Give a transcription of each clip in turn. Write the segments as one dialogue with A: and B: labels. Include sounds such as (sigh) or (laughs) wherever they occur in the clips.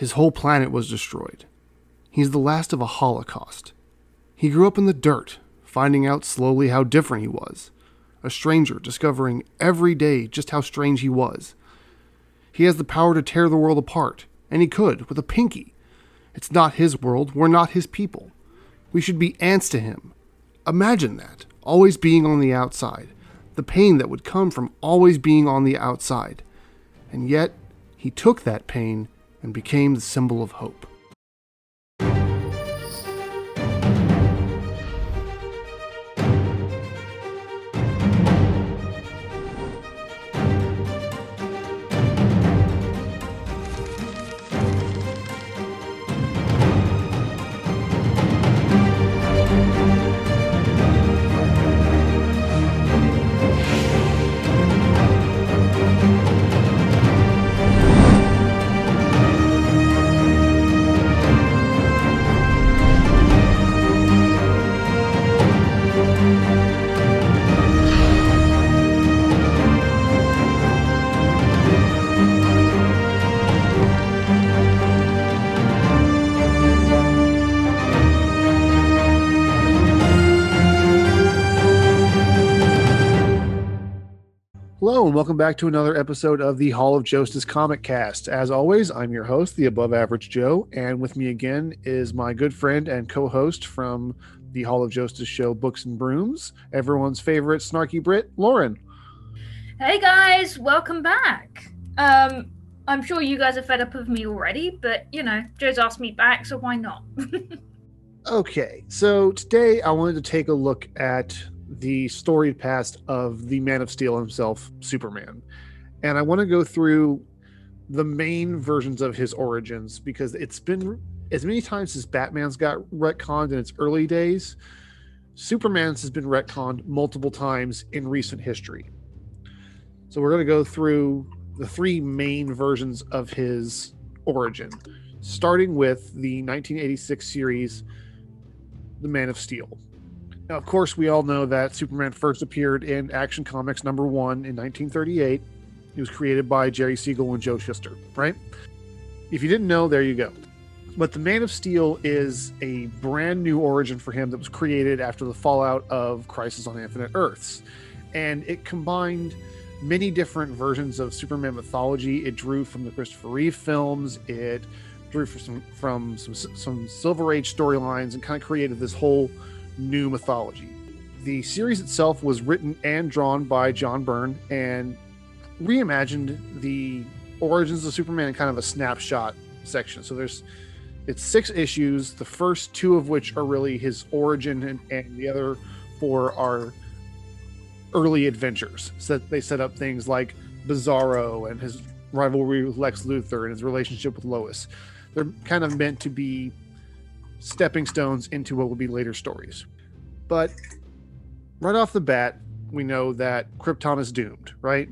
A: His whole planet was destroyed. He's the last of a holocaust. He grew up in the dirt, finding out slowly how different he was. A stranger discovering every day just how strange he was. He has the power to tear the world apart, and he could with a pinky. It's not his world, we're not his people. We should be ants to him. Imagine that, always being on the outside, the pain that would come from always being on the outside. And yet, he took that pain and became the symbol of hope. And welcome back to another episode of the Hall of Justice Comic Cast. As always, I'm your host, the Above Average Joe, and with me again is my good friend and co host from the Hall of Justice show, Books and Brooms, everyone's favorite snarky Brit, Lauren.
B: Hey guys, welcome back. Um, I'm sure you guys are fed up of me already, but you know, Joe's asked me back, so why not? (laughs)
A: Okay, so today I wanted to take a look at the storied past of the Man of Steel himself, Superman. And I want to go through the main versions of his origins because it's been as many times as Batman's got retconned in its early days, Superman's has been retconned multiple times in recent history. So we're going to go through the three main versions of his origin, starting with the 1986 series, The Man of Steel. Now, of course, we all know that Superman first appeared in Action Comics number one in 1938. He was created by Jerry Siegel and Joe Shuster, right? If you didn't know, there you go. But the Man of Steel is a brand new origin for him that was created after the fallout of Crisis on Infinite Earths. And it combined many different versions of Superman mythology. It drew from the Christopher Reeve films. It drew from some, from some, some Silver Age storylines and kind of created this whole new mythology. The series itself was written and drawn by John Byrne and reimagined the origins of Superman in kind of a snapshot section. So there's it's six issues, the first two of which are really his origin and, and the other four are early adventures. So they set up things like Bizarro and his rivalry with Lex Luthor and his relationship with Lois. They're kind of meant to be stepping stones into what will be later stories. But right off the bat, we know that Krypton is doomed, right?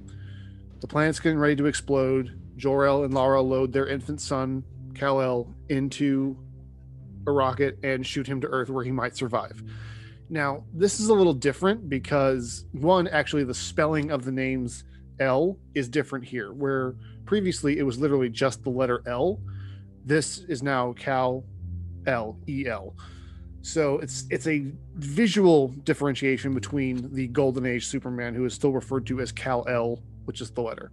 A: The planet's getting ready to explode. Jor-El and Lara load their infant son, Kal-El, into a rocket and shoot him to Earth where he might survive. Now, this is a little different because one, actually, the spelling of the names L is different here, where previously it was literally just the letter L. This is now Cal L E L. So it's it's a visual differentiation between the Golden Age Superman, who is still referred to as Cal L, which is the letter.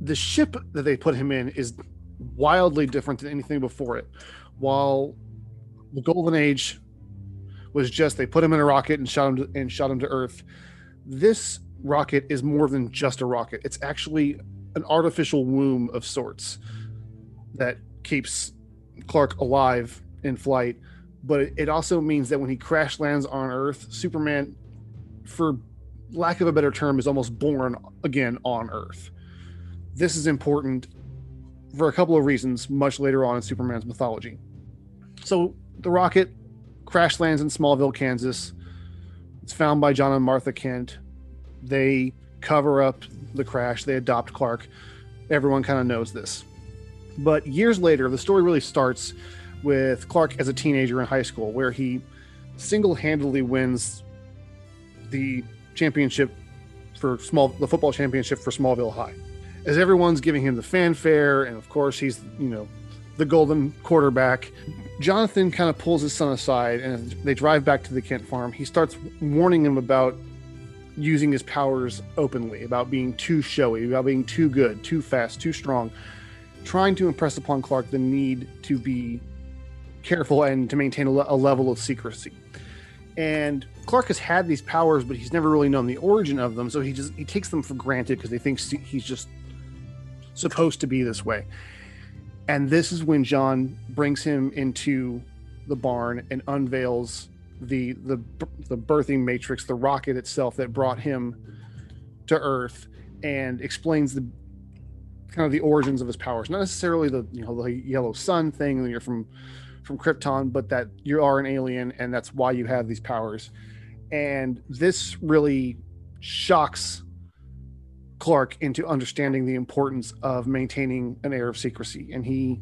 A: The ship that they put him in is wildly different than anything before it. While the Golden Age was just they put him in a rocket and shot him to, and shot him to Earth, this rocket is more than just a rocket. It's actually an artificial womb of sorts that keeps Clark alive in flight but it also means that when he crash lands on Earth, Superman, for lack of a better term, is almost born again on Earth. This is important for a couple of reasons much later on in Superman's mythology. So the rocket crash lands in Smallville, Kansas. It's found by John and Martha Kent. They cover up the crash, they adopt Clark. Everyone kind of knows this. But years later, the story really starts with Clark as a teenager in high school, where he single handedly wins the championship for small the football championship for Smallville High. As everyone's giving him the fanfare, and of course he's you know the golden quarterback. Jonathan kind of pulls his son aside and they drive back to the Kent farm. He starts warning him about using his powers openly, about being too showy, about being too good, too fast, too strong, trying to impress upon Clark the need to be careful and to maintain a, a level of secrecy. And Clark has had these powers, but he's never really known the origin of them, so he just he takes them for granted because he thinks he's just supposed to be this way. And this is when John brings him into the barn and unveils the the the birthing matrix, the rocket itself that brought him to Earth, and explains the kind of the origins of his powers. Not necessarily the you know the yellow sun thing you're from from Krypton, but that you are an alien and that's why you have these powers. And this really shocks Clark into understanding the importance of maintaining an air of secrecy. And he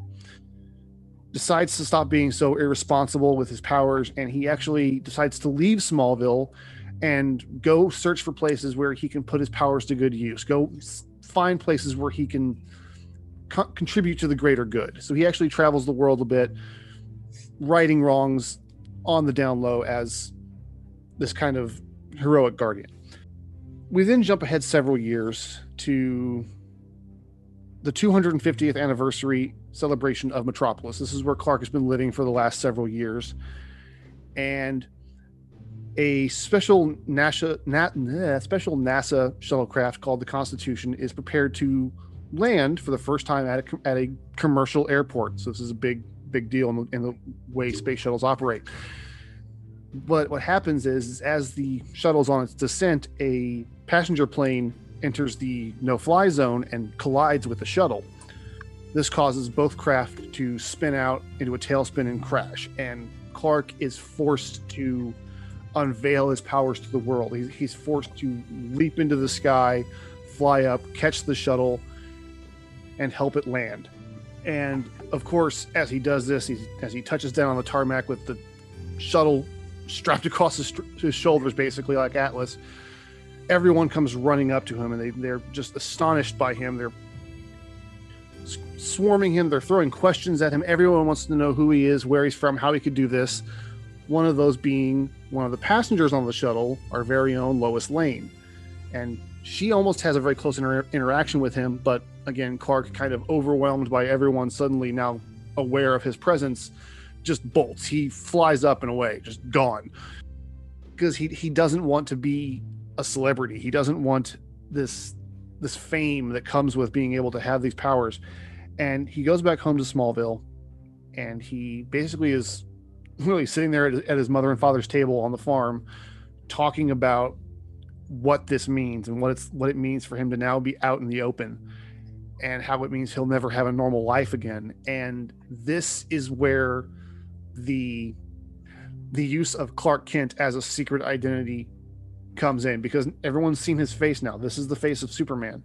A: decides to stop being so irresponsible with his powers. And he actually decides to leave Smallville and go search for places where he can put his powers to good use, go find places where he can co- contribute to the greater good. So he actually travels the world a bit, righting wrongs on the down low as this kind of heroic guardian we then jump ahead several years to the 250th anniversary celebration of Metropolis. This is where Clark has been living for the last several years. And a special NASA, Na, eh, special NASA shuttlecraft called the Constitution is prepared to land for the first time at a, at a commercial airport. So this is a big, big deal in the, in the way space shuttles operate. But what happens is, is as the shuttle's on its descent, a passenger plane enters the no fly zone and collides with the shuttle. This causes both craft to spin out into a tailspin and crash, and Clark is forced to unveil his powers to the world. He's, he's forced to leap into the sky, fly up, catch the shuttle, and help it land. And of course, as he does this, as he touches down on the tarmac with the shuttle strapped across his, his shoulders, basically like Atlas, everyone comes running up to him and they, they're just astonished by him. They're swarming him. They're throwing questions at him. Everyone wants to know who he is, where he's from, how he could do this. One of those being one of the passengers on the shuttle, our very own Lois Lane. And she almost has a very close inter- interaction with him, but again, Clark, kind of overwhelmed by everyone suddenly now aware of his presence, just bolts. He flies up and away, just gone. Because he, he doesn't want to be a celebrity. He doesn't want this this fame that comes with being able to have these powers. And he goes back home to Smallville and he basically is really sitting there at, his mother and father's table on the farm talking about what this means and what it's what it means for him to now be out in the open and how it means he'll never have a normal life again and this is where the the use of Clark Kent as a secret identity comes in because everyone's seen his face now. This is the face of Superman.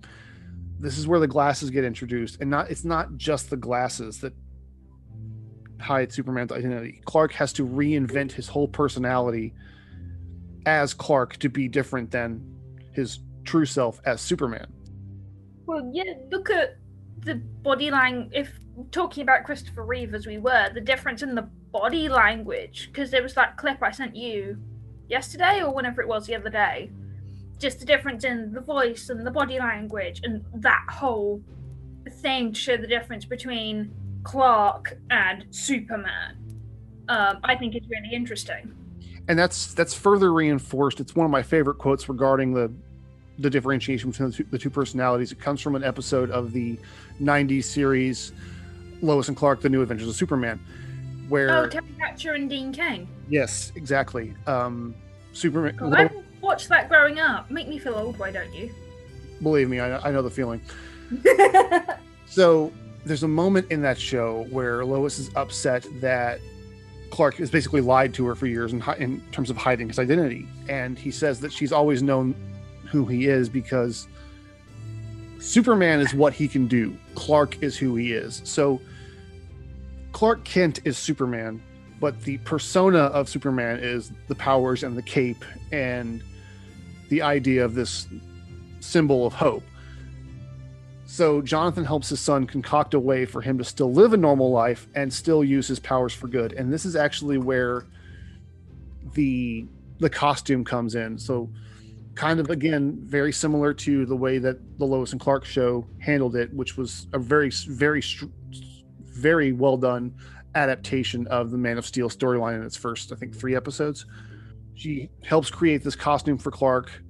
A: This is where the glasses get introduced, and not it's not just the glasses that hide Superman's identity. Clark has to reinvent his whole personality as Clark to be different than his true self as Superman.
B: Well, yeah, look at the body language. If talking about Christopher Reeve as we were, the difference in the body language, because there was that clip I sent you yesterday or whenever it was the other day. Just the difference in the voice and the body language and that whole thing to show the difference between Clark and Superman. Um, I think it's really interesting.
A: And that's that's further reinforced. It's one of my favorite quotes regarding the the differentiation between the two, the two personalities. It comes from an episode of the '90s series Lois and Clark: The New Adventures of Superman where
B: oh Teri Hatcher and Dean Cain.
A: Yes, exactly. Um, Superman.
B: Oh, I watched that growing up. Make me feel old, why don't you?
A: Believe me, I, I know the feeling. (laughs) so there's a moment in that show where Lois is upset that Clark has basically lied to her for years in, in terms of hiding his identity, and he says that she's always known who he is because Superman is what he can do. Clark is who he is. So Clark Kent is Superman, but the persona of Superman is the powers and the cape and the idea of this symbol of hope. So Jonathan helps his son concoct a way for him to still live a normal life and still use his powers for good. And this is actually where the the costume comes in. So kind of again very similar to the way that the Lois and Clark show handled it, which was a very very very well done adaptation of the Man of Steel storyline in its first I think 3 episodes. She helps create this costume for Clark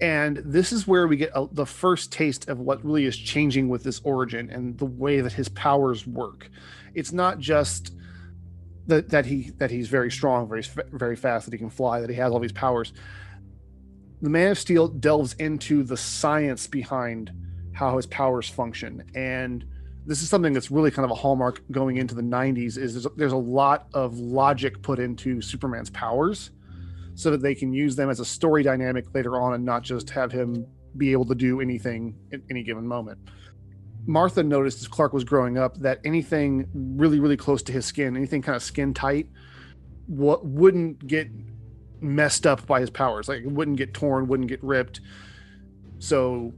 A: and this is where we get a, the first taste of what really is changing with this origin and the way that his powers work. It's not just that that he that he's very strong, very very fast, that he can fly, that he has all these powers. The Man of Steel delves into the science behind how his powers function, and this is something that's really kind of a hallmark going into the 90s. Is there's, there's a lot of logic put into Superman's powers so that they can use them as a story dynamic later on and not just have him be able to do anything at any given moment. Martha noticed as Clark was growing up that anything really, really close to his skin, anything kind of skin tight, what wouldn't get messed up by his powers. Like it wouldn't get torn, wouldn't get ripped. So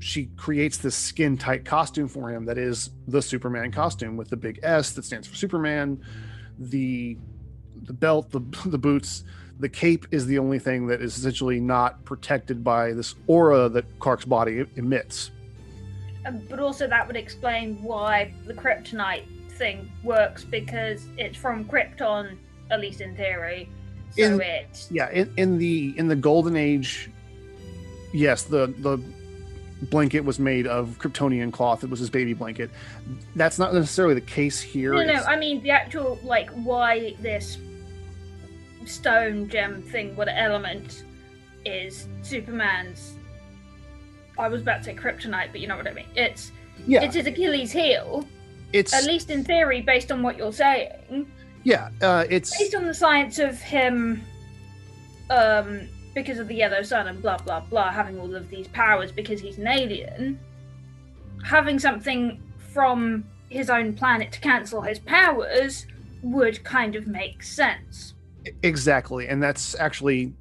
A: she creates this skin tight costume for him that is the Superman costume with the big S that stands for Superman, the the belt, the (laughs) the boots, the cape is the only thing that is essentially not protected by this aura that Clark's body emits.
B: Um, but also, that would explain why the kryptonite thing works because it's from Krypton, at least in theory. So in, it.
A: Yeah, in, in the in the golden age, yes, the the blanket was made of Kryptonian cloth. It was his baby blanket. That's not necessarily the case here.
B: No, no. I mean the actual like why this stone gem thing, what element is Superman's. I was about to say kryptonite, but you know what I mean. It's yeah. it's his Achilles heel. It's at least in theory, based on what you're saying.
A: Yeah, uh, it's
B: based on the science of him, um, because of the yellow sun and blah blah blah, having all of these powers because he's an alien. Having something from his own planet to cancel his powers would kind of make sense.
A: Exactly, and that's actually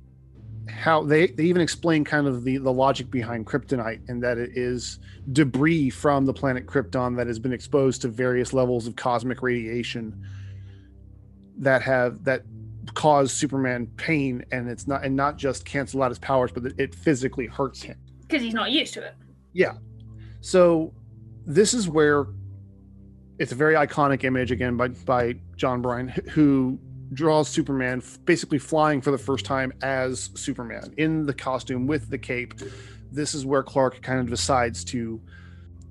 A: how they, they even explain kind of the, the logic behind kryptonite and that it is debris from the planet Krypton that has been exposed to various levels of cosmic radiation that have that cause Superman pain and it's not and not just cancel out his powers, but it physically hurts him.
B: Because he's not used to it.
A: Yeah. So this is where it's a very iconic image again by by John Byrne, who draws Superman basically flying for the first time as Superman in the costume with the cape. This is where Clark kind of decides to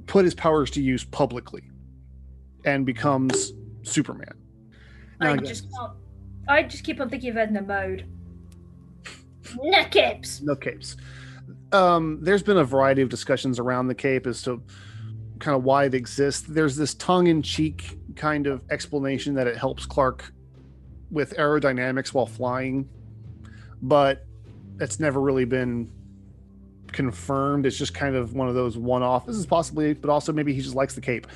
A: put his powers to use publicly and becomes Superman.
B: Now, I just I just keep on thinking of Edna Mode. No capes.
A: No capes. Um, there's been a variety of discussions around the cape as to kind of why it exists. There's this tongue-in-cheek kind of explanation that it helps Clark with aerodynamics while flying, but it's never really been confirmed. It's just kind of one of those one off. This is possibly, but also maybe he just likes the cape.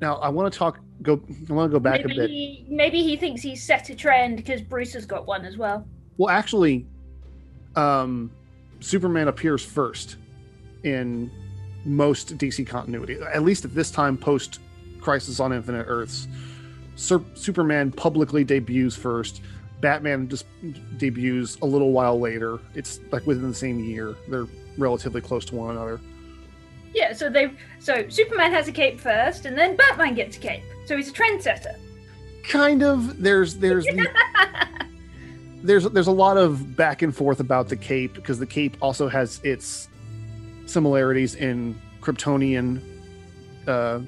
A: Now I want to talk. Go. I want to go back
B: maybe
A: a bit.
B: He, maybe he thinks he's set a trend because Bruce has got one as well.
A: Well, actually, um, Superman appears first in most DC continuity, at least at this time post Crisis on Infinite Earths. Sur- Superman publicly debuts first. Batman just debuts a little while later. It's like within the same year. They're relatively close to one another.
B: Yeah, so they so Superman has a cape first, and then Batman gets a cape. So he's a trendsetter.
A: Kind of. There's there's the, (laughs) there's there's a lot of back and forth about the cape because the cape also has its similarities in Kryptonian uh,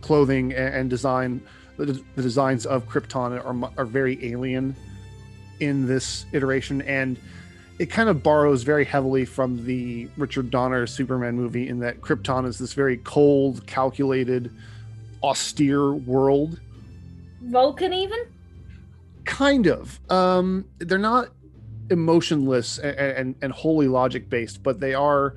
A: clothing and, and design the, the designs of Krypton are, are very alien in this iteration, and it kind of borrows very heavily from the Richard Donner Superman movie in that Krypton is this very cold, calculated, austere world.
B: Vulcan, even?
A: Kind of. Um, they're not emotionless and, and, and wholly logic based, but they are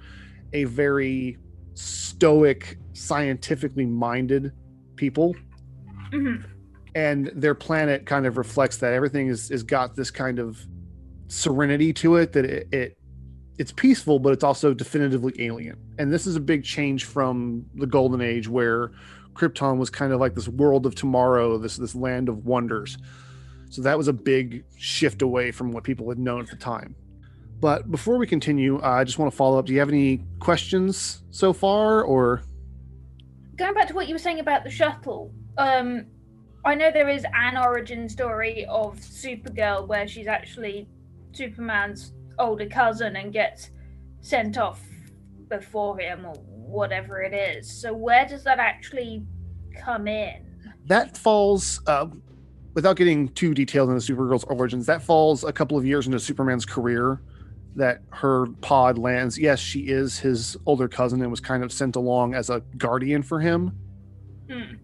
A: a very stoic, scientifically minded people Mm-hmm. And their planet kind of reflects that everything is, is got this kind of serenity to it that it, it it's peaceful, but it's also definitively alien. And this is a big change from the Golden Age, where Krypton was kind of like this world of tomorrow, this this land of wonders. So that was a big shift away from what people had known at the time. But before we continue, uh, I just want to follow up. Do you have any questions so far, or
B: going back to what you were saying about the shuttle? Um, I know there is an origin story of Supergirl where she's actually Superman's older cousin and gets sent off before him or whatever it is. So where does that actually come in?
A: That falls uh, without getting too detailed into Supergirl's origins. That falls a couple of years into Superman's career. That her pod lands. Yes, she is his older cousin and was kind of sent along as a guardian for him.
B: Hmm.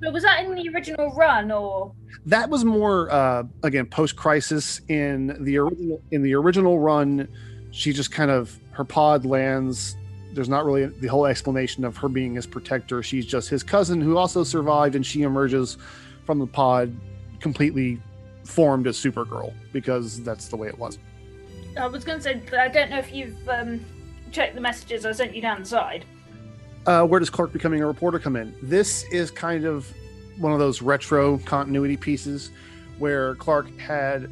B: But was that in the original run or?
A: That was more uh, again post crisis in the original in the original run. She just kind of her pod lands. There's not really the whole explanation of her being his protector. She's just his cousin who also survived, and she emerges from the pod completely formed as Supergirl because that's the way it was.
B: I was going to say I don't know if you've um, checked the messages I sent you down the side.
A: Uh, where does Clark becoming a reporter come in? This is kind of one of those retro continuity pieces where Clark had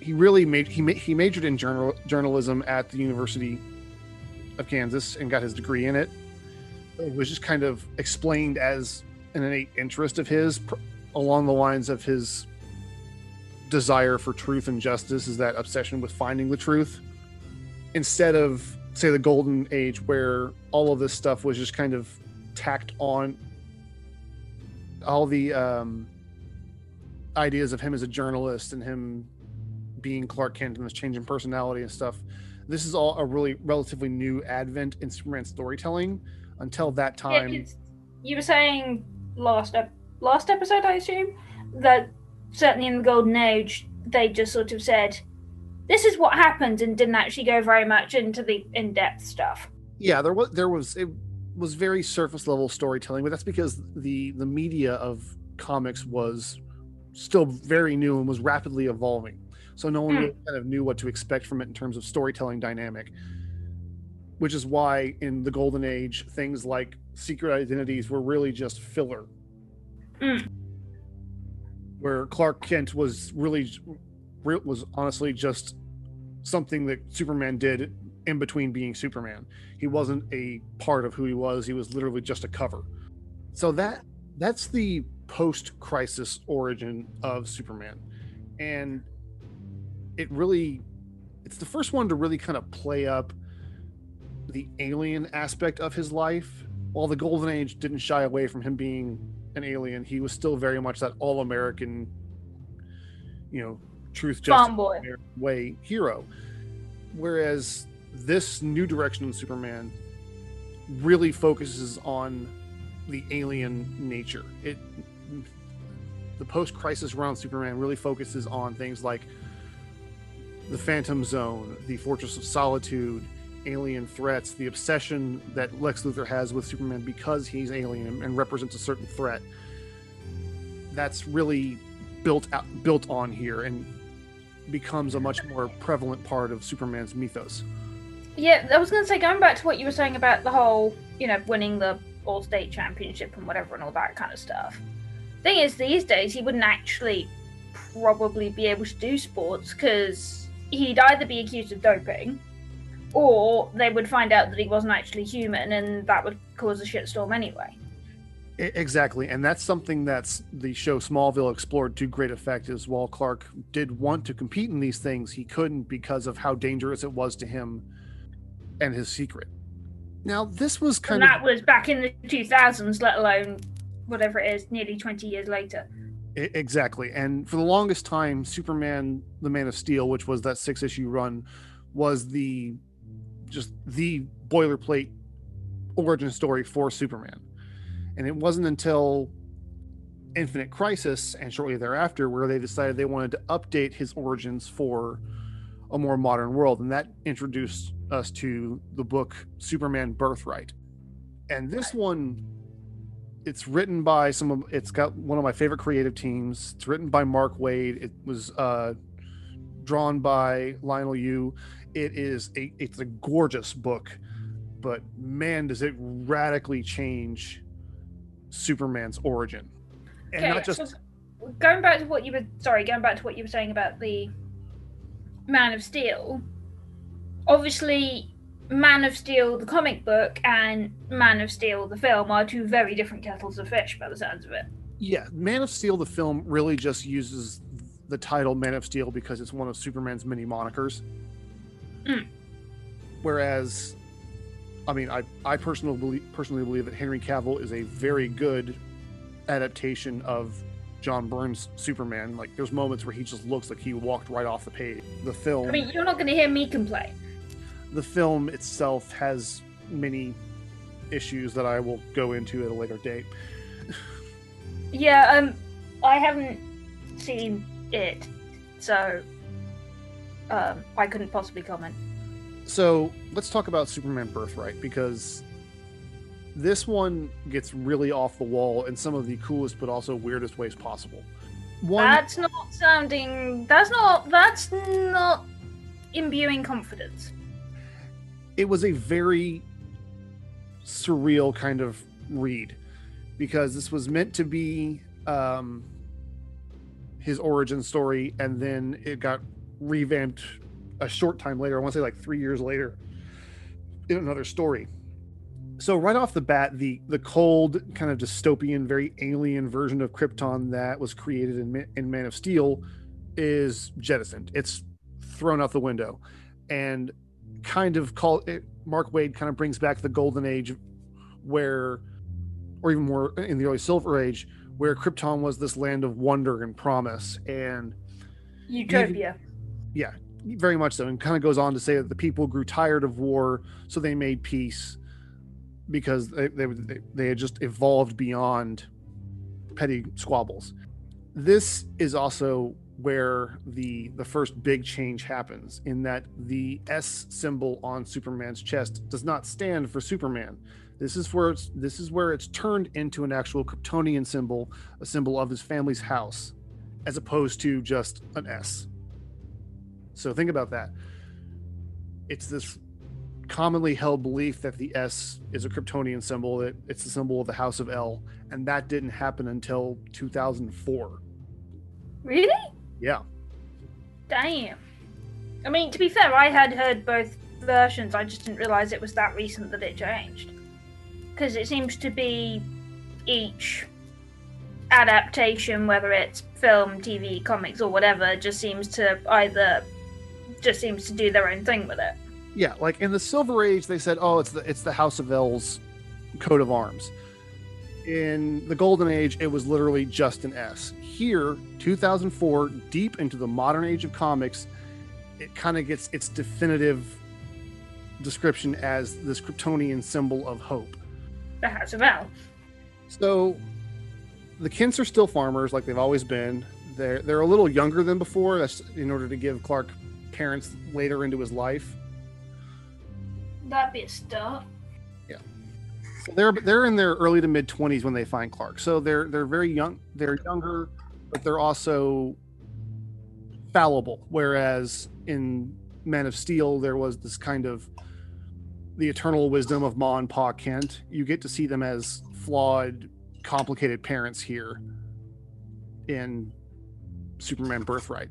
A: he really made he he majored in journal, journalism at the University of Kansas and got his degree in it. It was just kind of explained as an innate interest of his along the lines of his desire for truth and justice is that obsession with finding the truth instead of say the golden age where all of this stuff was just kind of tacked on all the um, ideas of him as a journalist and him being Clark Kent and this change in personality and stuff. This is all a really relatively new advent in Superman storytelling. Until that time, yeah,
B: you were saying last ep- last episode, I assume that certainly in the Golden Age they just sort of said this is what happened and didn't actually go very much into the in-depth stuff.
A: Yeah, there was there was it was very surface level storytelling, but that's because the the media of comics was still very new and was rapidly evolving. So no one mm. really kind of knew what to expect from it in terms of storytelling dynamic. Which is why in the golden age, things like secret identities were really just filler. Mm. Where Clark Kent was really was honestly just something that Superman did in between being Superman. He wasn't a part of who he was. He was literally just a cover. So that that's the post-crisis origin of Superman. And it really it's the first one to really kind of play up the alien aspect of his life. While the Golden Age didn't shy away from him being an alien, he was still very much that all-American, you know, truth justice way hero. Whereas this new direction of Superman really focuses on the alien nature. It the post-crisis run Superman really focuses on things like the Phantom Zone, the Fortress of Solitude, alien threats, the obsession that Lex Luthor has with Superman because he's alien and represents a certain threat. That's really built out, built on here and becomes a much more prevalent part of Superman's mythos.
B: Yeah, I was going to say, going back to what you were saying about the whole, you know, winning the All State Championship and whatever and all that kind of stuff. Thing is, these days he wouldn't actually probably be able to do sports because he'd either be accused of doping or they would find out that he wasn't actually human and that would cause a shitstorm anyway.
A: Exactly, and that's something that's the show Smallville explored to great effect. Is while Clark did want to compete in these things, he couldn't because of how dangerous it was to him and his secret. Now, this was kind
B: and
A: of
B: that was back in the 2000s, let alone whatever it is, nearly 20 years later.
A: Exactly, and for the longest time, Superman: The Man of Steel, which was that six-issue run, was the just the boilerplate origin story for Superman. And it wasn't until Infinite Crisis and shortly thereafter where they decided they wanted to update his origins for a more modern world. And that introduced us to the book Superman Birthright. And this one, it's written by some of it's got one of my favorite creative teams. It's written by Mark Waid. It was uh, drawn by Leinil Yu. it is a it's a gorgeous book, but man, does it radically change Superman's origin, and
B: Okay,
A: not just
B: so going back to what you were sorry, going back to what you were saying about the Man of Steel. Obviously, Man of Steel, the comic book, and Man of Steel, the film, are two very different kettles of fish by the sounds of it.
A: yeah, Man of Steel, the film really just uses the title Man of Steel because it's one of Superman's many monikers.
B: Mm.
A: Whereas, I mean, I I personally believe, personally believe that Henry Cavill is a very good adaptation of John Byrne's Superman. Like, there's moments where he just looks like he walked right off the page. The film,
B: I mean, you're not going to hear me complain.
A: the film itself has many issues that I will go into at a later date. (laughs)
B: Yeah, um, I haven't seen it, so um, I couldn't possibly comment.
A: So let's talk about Superman Birthright because this one gets really off the wall in some of the coolest but also weirdest ways possible. One,
B: That's not sounding. That's not. That's not imbuing confidence.
A: it was a very surreal kind of read because this was meant to be um, his origin story, and then it got revamped a short time later. I want to say like three years later in another story. So right off the bat, the the cold kind of dystopian, very alien version of Krypton that was created in, in Man of Steel is jettisoned. It's thrown out the window, and kind of call it. Mark Waid kind of brings back the golden age, where, or even more in the early Silver Age, where Krypton was this land of wonder and promise, and
B: Utopia.
A: Very much so, and kind of goes on to say that the people grew tired of war, so they made peace because they they, they- had just evolved beyond petty squabbles. This is also where the the first big change happens in that the S symbol on Superman's chest does not stand for Superman. This is where it's this is where it's turned into an actual Kryptonian symbol, a symbol of his family's house, as opposed to just an S. So think about that. It's this commonly held belief that the S is a Kryptonian symbol, that it's the symbol of the House of El, and that didn't happen until 2004.
B: Really?
A: Yeah.
B: Damn. I mean, to be fair, I had heard both versions. I just didn't realize it was that recent that it changed. Because it seems to be each adaptation, whether it's film, TV, comics, or whatever, just seems to either just seems to do their own thing with it.
A: Yeah, like in the Silver Age, they said, "Oh, it's the it's the House of El's coat of arms." In the Golden Age, it was literally just an S. Here, 2004, deep into the modern age of comics, it kind of gets its definitive description as this Kryptonian symbol of hope.
B: The House of El.
A: So, the Kents are still farmers, like they've always been. They're they're a little younger than before. That's in order to give Clark parents later into his life.
B: That'd be a start.
A: So they're they're in their early to mid twenties when they find Clark. So they're they're very young. They're younger, but they're also fallible. Whereas in Man of Steel, there was this kind of the eternal wisdom of Ma and Pa Kent. You get to see them as flawed, complicated parents here in Superman Birthright.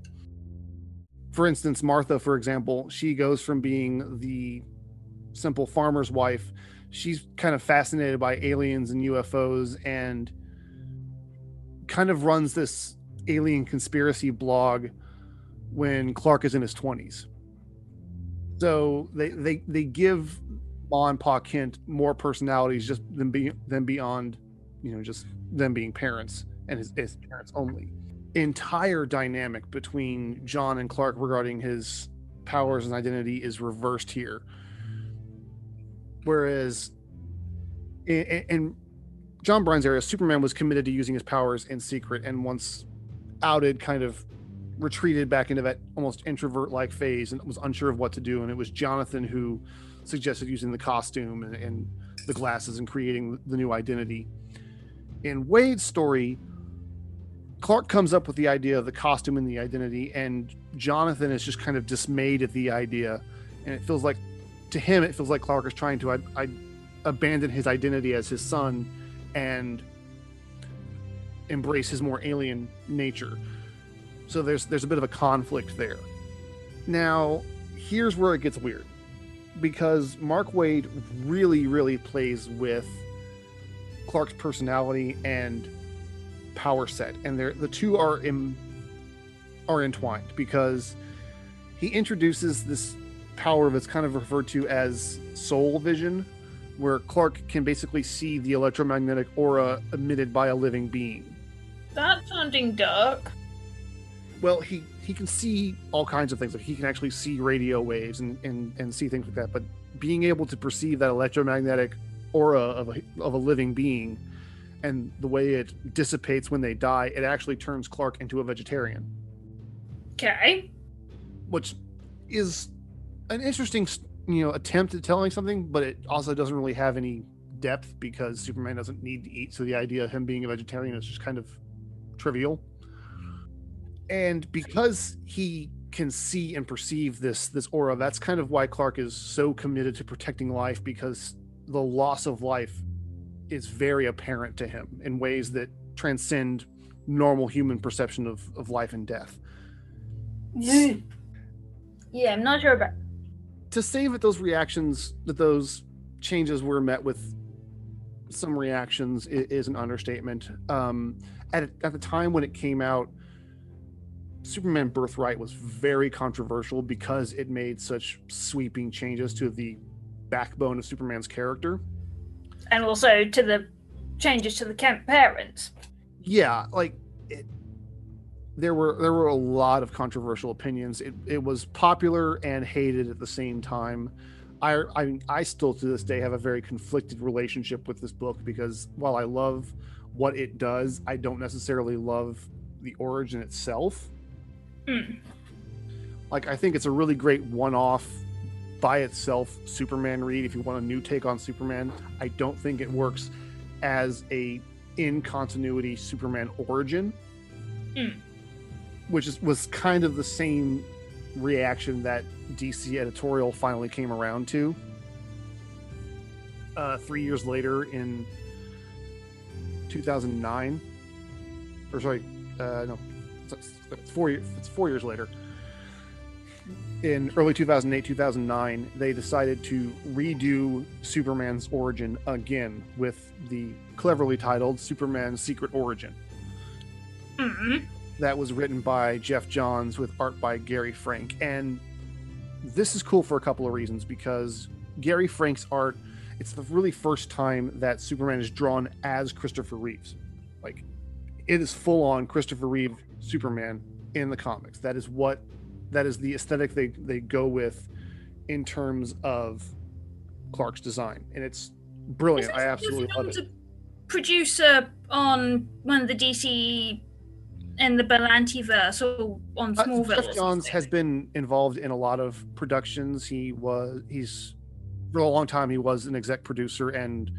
A: For instance, Martha, for example, she goes from being the simple farmer's wife she's kind of fascinated by aliens and UFOs and kind of runs this alien conspiracy blog when Clark is in his 20s. So they they they give Ma and Pa Kent more personalities just than be than beyond, you know, just them being parents and his, his parents only. Entire dynamic between John and Clark regarding his powers and identity is reversed here whereas in, in John Byrne's era, Superman was committed to using his powers in secret, and once outed, kind of retreated back into that almost introvert-like phase, and was unsure of what to do. And it was Jonathan who suggested using the costume and, and the glasses and creating the new identity. In Waid's story, Clark comes up with the idea of the costume and the identity, and Jonathan is just kind of dismayed at the idea and it feels like to him it feels like Clark is trying to I, I abandon his identity as his son and embrace his more alien nature. So there's there's a bit of a conflict there. Now, here's where it gets weird. Because Mark Waid really, really plays with Clark's personality and power set, and they're, the two are in, are entwined because he introduces this power that's kind of referred to as soul vision, where Clark can basically see the electromagnetic aura emitted by a living being.
B: That's sounding dark.
A: Well, he he can see all kinds of things. Like he can actually see radio waves and and and see things like that. But being able to perceive that electromagnetic aura of a of a living being and the way it dissipates when they die, it actually turns Clark into a vegetarian.
B: Okay.
A: Which is an interesting, you know, attempt at telling something, but it also doesn't really have any depth because Superman doesn't need to eat. So the idea of him being a vegetarian is just kind of trivial. And because he can see and perceive this this aura, that's kind of why Clark is so committed to protecting life because the loss of life is very apparent to him in ways that transcend normal human perception of, of life and death.
B: Yeah. (laughs) Yeah, I'm not sure about
A: to say that those reactions that those changes were met with some reactions is, is an understatement. Um, at at the time when it came out, Superman Birthright was very controversial because it made such sweeping changes to the backbone of Superman's character.
B: And also to the changes to the Kent parents.
A: Yeah, like it, there were there were a lot of controversial opinions. It it was popular and hated at the same time. I I mean I still to this day have a very conflicted relationship with this book because while I love what it does, I don't necessarily love the origin itself.
B: Mm.
A: Like I think it's a really great one-off by itself Superman read if you want a new take on Superman. I don't think it works as a in continuity Superman origin.
B: Mm.
A: Which is was kind of the same reaction that DC editorial finally came around to. Uh, three years later in 2009 or sorry uh, no it's, it's four it's four years later in early 2008 2009 they decided to redo superman's origin again with the cleverly titled superman's secret origin
B: mm-hmm.
A: that was written by geoff johns with art by gary frank and this is cool for a couple of reasons because gary frank's art it's the really first time that Superman is drawn as Christopher Reeves. Like it is full on Christopher Reeve Superman in the comics. That is what that is the aesthetic they they go with in terms of Clark's design, and it's brilliant. I absolutely love it.
B: Producer on one of the DC in the Berlanti verse or on Smallville. Uh,
A: Geoff Johns has been involved in a lot of productions. He was he's for a long time he was an exec producer and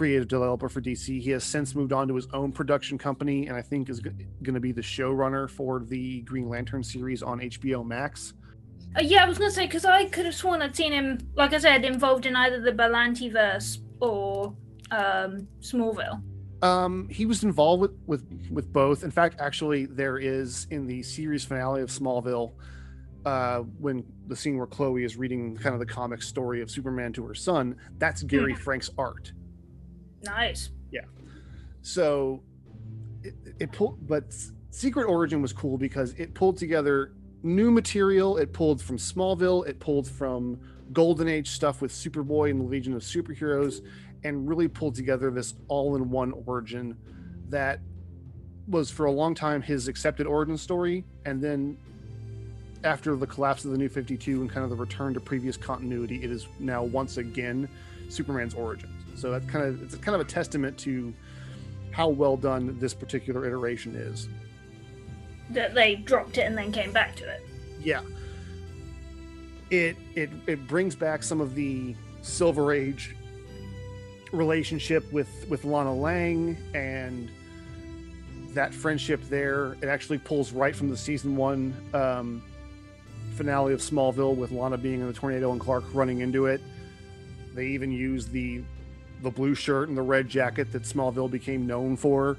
A: creative developer for DC. He has since moved on to his own production company, and I think is going to be the showrunner for the Green Lantern series on HBO Max.
B: Uh, yeah, I was going to say because I could have sworn I'd seen him, like I said, involved in either the Berlanti verse or um, Smallville.
A: Um, he was involved with, with with both. In fact, actually, there is in the series finale of Smallville uh, when the scene where Chloe is reading kind of the comic story of Superman to her son, that's Gary. Frank's art.
B: Nice.
A: Yeah. So it, it pulled, but Secret Origin was cool because it pulled together new material. It pulled from Smallville. It pulled from Golden Age stuff with Superboy and the Legion of Superheroes, and really pulled together this all-in-one origin that was for a long time his accepted origin story, and then after the collapse of the New 52 and kind of the return to previous continuity, it is now once again Superman's origins. So that's kind of it's kind of a testament to how well done this particular iteration is.
B: That they dropped it and then came back to it.
A: Yeah. It it it brings back some of the Silver Age relationship with with Lana Lang and that friendship there. It actually pulls right from the season one um, finale of Smallville with Lana being in the tornado and Clark running into it. They even use the the blue shirt and the red jacket that Smallville became known for.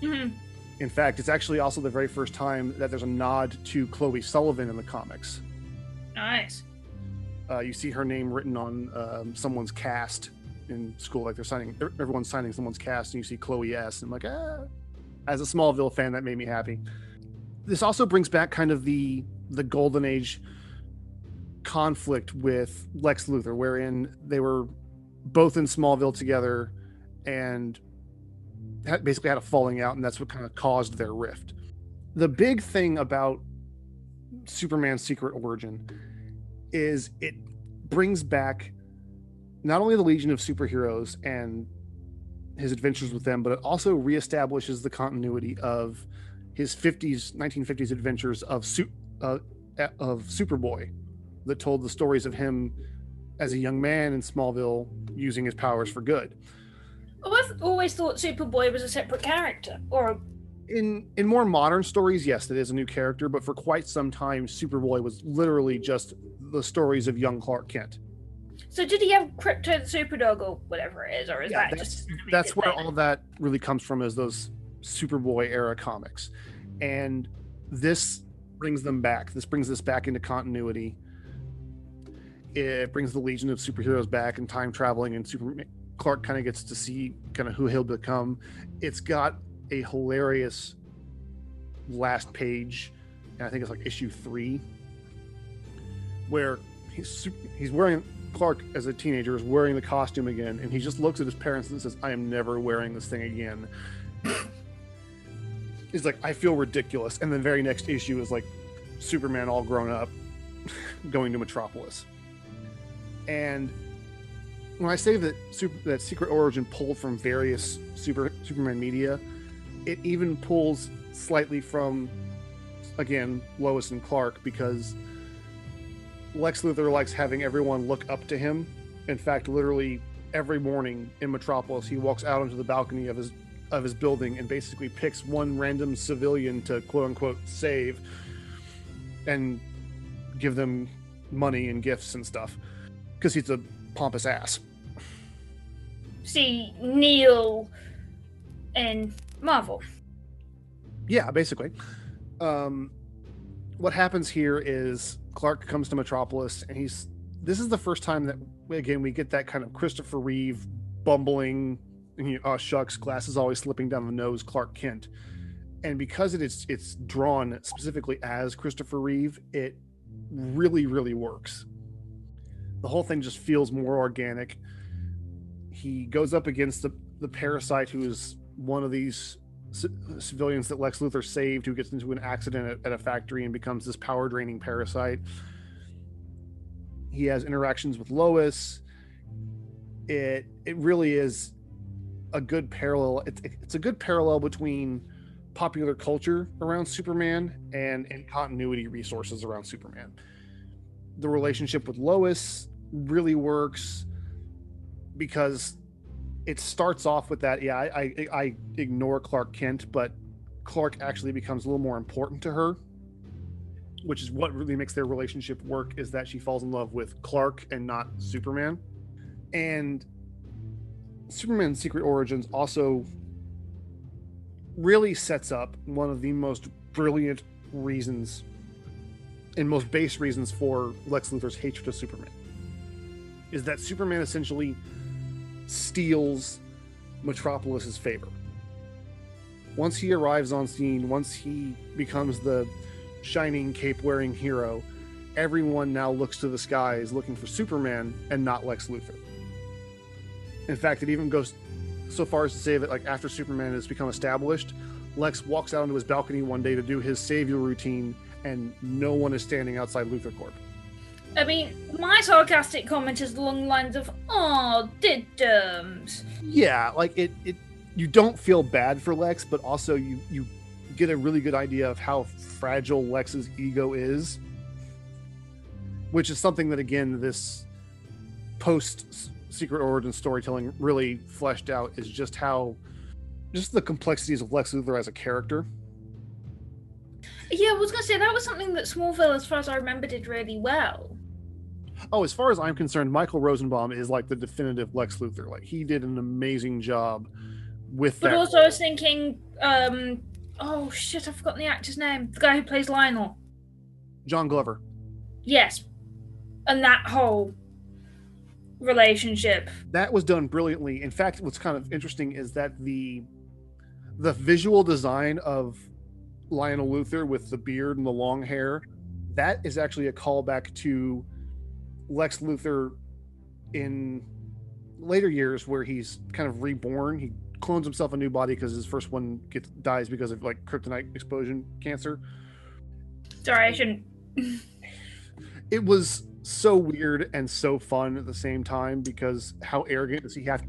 B: Mhm.
A: In fact, it's actually also the very first time that there's a nod to Chloe Sullivan in the comics.
B: Nice.
A: Uh, you see her name written on um, someone's cast in school, like they're signing, er, everyone's signing someone's cast, and you see Chloe S. And I'm like, ah. As a Smallville fan, that made me happy. This also brings back kind of the the golden age conflict with Lex Luthor, wherein they were both in Smallville together and had, basically had a falling out, and that's what kind of caused their rift. The big thing about Superman's secret origin is it brings back not only the Legion of Superheroes and his adventures with them, but it also reestablishes the continuity of his 50s, 1950s adventures of uh, of Superboy, that told the stories of him as a young man in Smallville using his powers for good.
B: I've always thought Superboy was a separate character, or
A: in in more modern stories, yes, it is a new character, but for quite some time, Superboy was literally just the stories of young Clark Kent.
B: so did he have Krypto the Superdog or whatever it is, or is
A: Yeah,
B: that just
A: That's where all that really comes from is those Superboy era comics, and this brings them back. This brings this back into continuity. It brings the Legion of Superheroes back and time traveling, and Superman Clark kind of gets to see kind of who he'll become. It's got a hilarious last page, and I think it's like issue three, where he's he's wearing Clark as a teenager is wearing the costume again, and he just looks at his parents and says, "I am never wearing this thing again." (laughs) He's like, "I feel ridiculous," and the very next issue is like Superman all grown up, (laughs) going to Metropolis, and when I say that super, that Secret Origin pulled from various super Superman media, it even pulls slightly from again Lois and Clark because Lex Luthor likes having everyone look up to him. In fact, literally every morning in Metropolis, he walks out onto the balcony of his of his building and basically picks one random civilian to quote unquote save and give them money and gifts and stuff because he's a pompous ass.
B: see Neil and Marvel.
A: Yeah, basically. Um, what happens here is Clark comes to Metropolis, and he's. This is the first time that again we get that kind of Christopher Reeve bumbling, you know, oh shucks, glasses always slipping down the nose, Clark Kent, and because it is it's drawn specifically as Christopher Reeve, it really really works. The whole thing just feels more organic. He goes up against the the parasite, who is one of these c- civilians that Lex Luthor saved who gets into an accident at, at a factory and becomes this power draining parasite. He has interactions with Lois. It it really is a good parallel. It's it's a good parallel between popular culture around Superman and and continuity resources around Superman. The relationship with Lois really works because it starts off with that. Yeah, I, I, I ignore Clark Kent, but Clark actually becomes a little more important to her, which is what really makes their relationship work. Is that she falls in love with Clark and not Superman, and Superman's Secret Origins also really sets up one of the most brilliant reasons and most base reasons for Lex Luthor's hatred of Superman. Is that Superman essentially steals Metropolis's favor. Once he arrives on scene, once he becomes the shining cape wearing hero, everyone now looks to the skies looking for Superman and not Lex Luthor. In fact, it even goes so far as to say that like after Superman has become established, Lex walks out onto his balcony one day to do his savior routine and no one is standing outside Luthor Corp.
B: I mean, my sarcastic comment is along the lines of, "Oh, diddums."
A: yeah like it it you don't feel bad for lex but also you you get a really good idea of how fragile lex's ego is which is something that again this post secret origin storytelling really fleshed out is just how just the complexities of lex luthor as a character
B: Yeah, I was gonna say that was something that Smallville, as far as I remember, did really well.
A: Oh, as far as I'm concerned, Michael Rosenbaum is like the definitive Lex Luthor. Like he did an amazing job with
B: But
A: that.
B: But also, I was thinking, um, oh shit, I've forgotten the actor's name. The guy who plays Lionel.
A: John Glover.
B: Yes, and that whole relationship.
A: That was done brilliantly. In fact, what's kind of interesting is that the the visual design of Lionel Luthor with the beard and the long hair, that is actually a callback to Lex Luthor in later years where he's kind of reborn. He clones himself a new body because his first one gets dies because of like kryptonite explosion cancer.
B: Sorry, I shouldn't. (laughs)
A: It was so weird and so fun at the same time because how arrogant does he have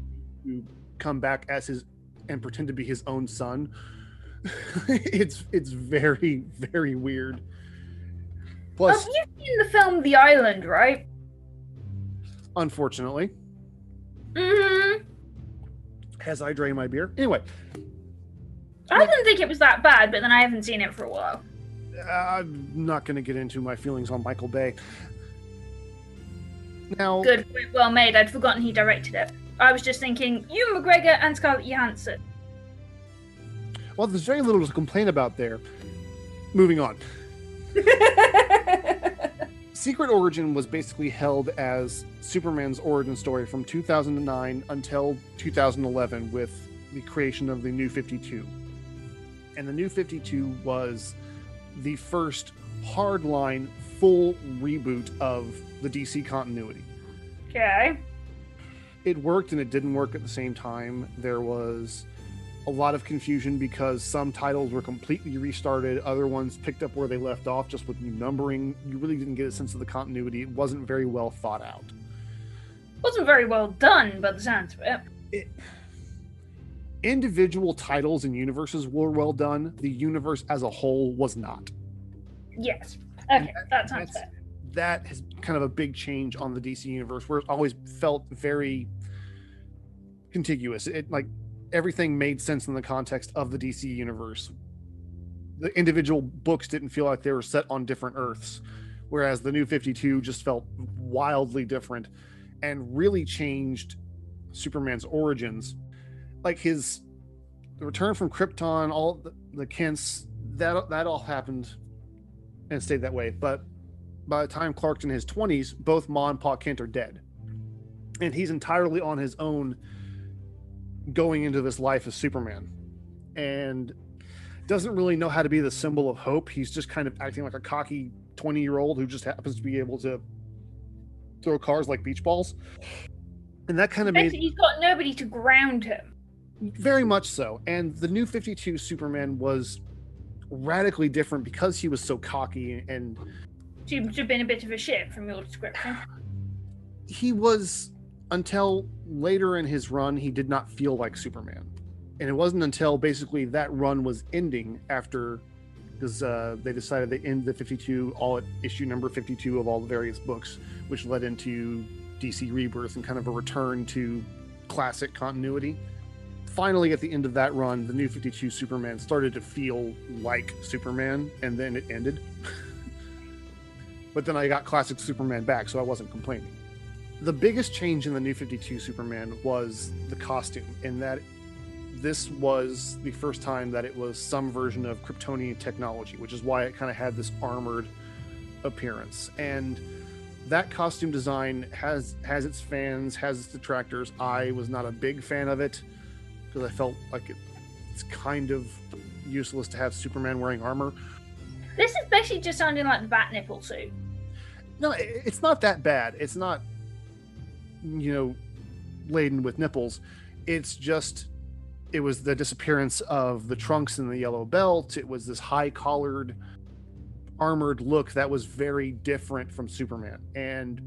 A: to come back as his and pretend to be his own son? (laughs) it's it's very very weird. Plus,
B: Have you seen the film The Island, right?
A: unfortunately,
B: Mm-hmm.
A: as I drain my beer. Anyway,
B: I didn't think it was that bad, but then I haven't seen it for a while.
A: I'm not going to get into my feelings on Michael Bay. Now,
B: Good, well made. I'd forgotten he directed it. I was just thinking, Ewan McGregor and Scarlett Johansson.
A: Well, there's very little to complain about there. Moving on. (laughs) Secret Origin was basically held as Superman's origin story from 2009 until 2011 with the creation of the New 52. And the New 52 was the first hardline full reboot of the DC continuity.
B: okay.
A: It worked and it didn't work at the same time. There was a lot of confusion because some titles were completely restarted, other ones picked up where they left off just with new numbering. You really didn't get a sense of the continuity. It wasn't very well thought out.
B: Wasn't very well done, by the sounds of it.
A: It, individual titles and universes were well done. The universe as a whole was not.
B: Yes. Okay, that sounds
A: That's-
B: fair.
A: That has kind of a big change on the DC universe where it always felt very contiguous. It like everything made sense in the context of the DC universe. The individual books didn't feel like they were set on different Earths, whereas the new 52 just felt wildly different and really changed Superman's origins. Like his return from Krypton, all the, the Kents, that that all happened and stayed that way. But by the time Clark's in his 20s, both Ma and Pa Kent are dead. And he's entirely on his own going into this life as Superman. And doesn't really know how to be the symbol of hope. He's just kind of acting like a cocky 20 year old who just happens to be able to throw cars like beach balls. And that kind of made
B: he's got nobody to ground him.
A: very much so. And the new 52 Superman was radically different because he was so cocky and
B: Seems to have been a bit of a shit from your description. (sighs)
A: he was until later in his run he did not feel like superman. And it wasn't until basically that run was ending after because uh, they decided they end the 52 all at issue number 52 of all the various books which led into dc rebirth and kind of a return to classic continuity. Finally at the end of that run the new 52 superman started to feel like superman and then it ended. (laughs) But then i got classic superman back so i wasn't complaining the biggest change in the new 52 superman was the costume in that this was the first time that it was some version of kryptonian technology which is why it kind of had this armored appearance. And that costume design has has its fans has its detractors. I was not a big fan of it because i felt like it, it's kind of useless to have superman wearing armor.
B: This is basically just sounding like the bat nipple suit.
A: no it- it's not that bad. It's not you know laden with nipples it's just it was the disappearance of the trunks and the yellow belt. It was this high collared armored look that was very different from superman and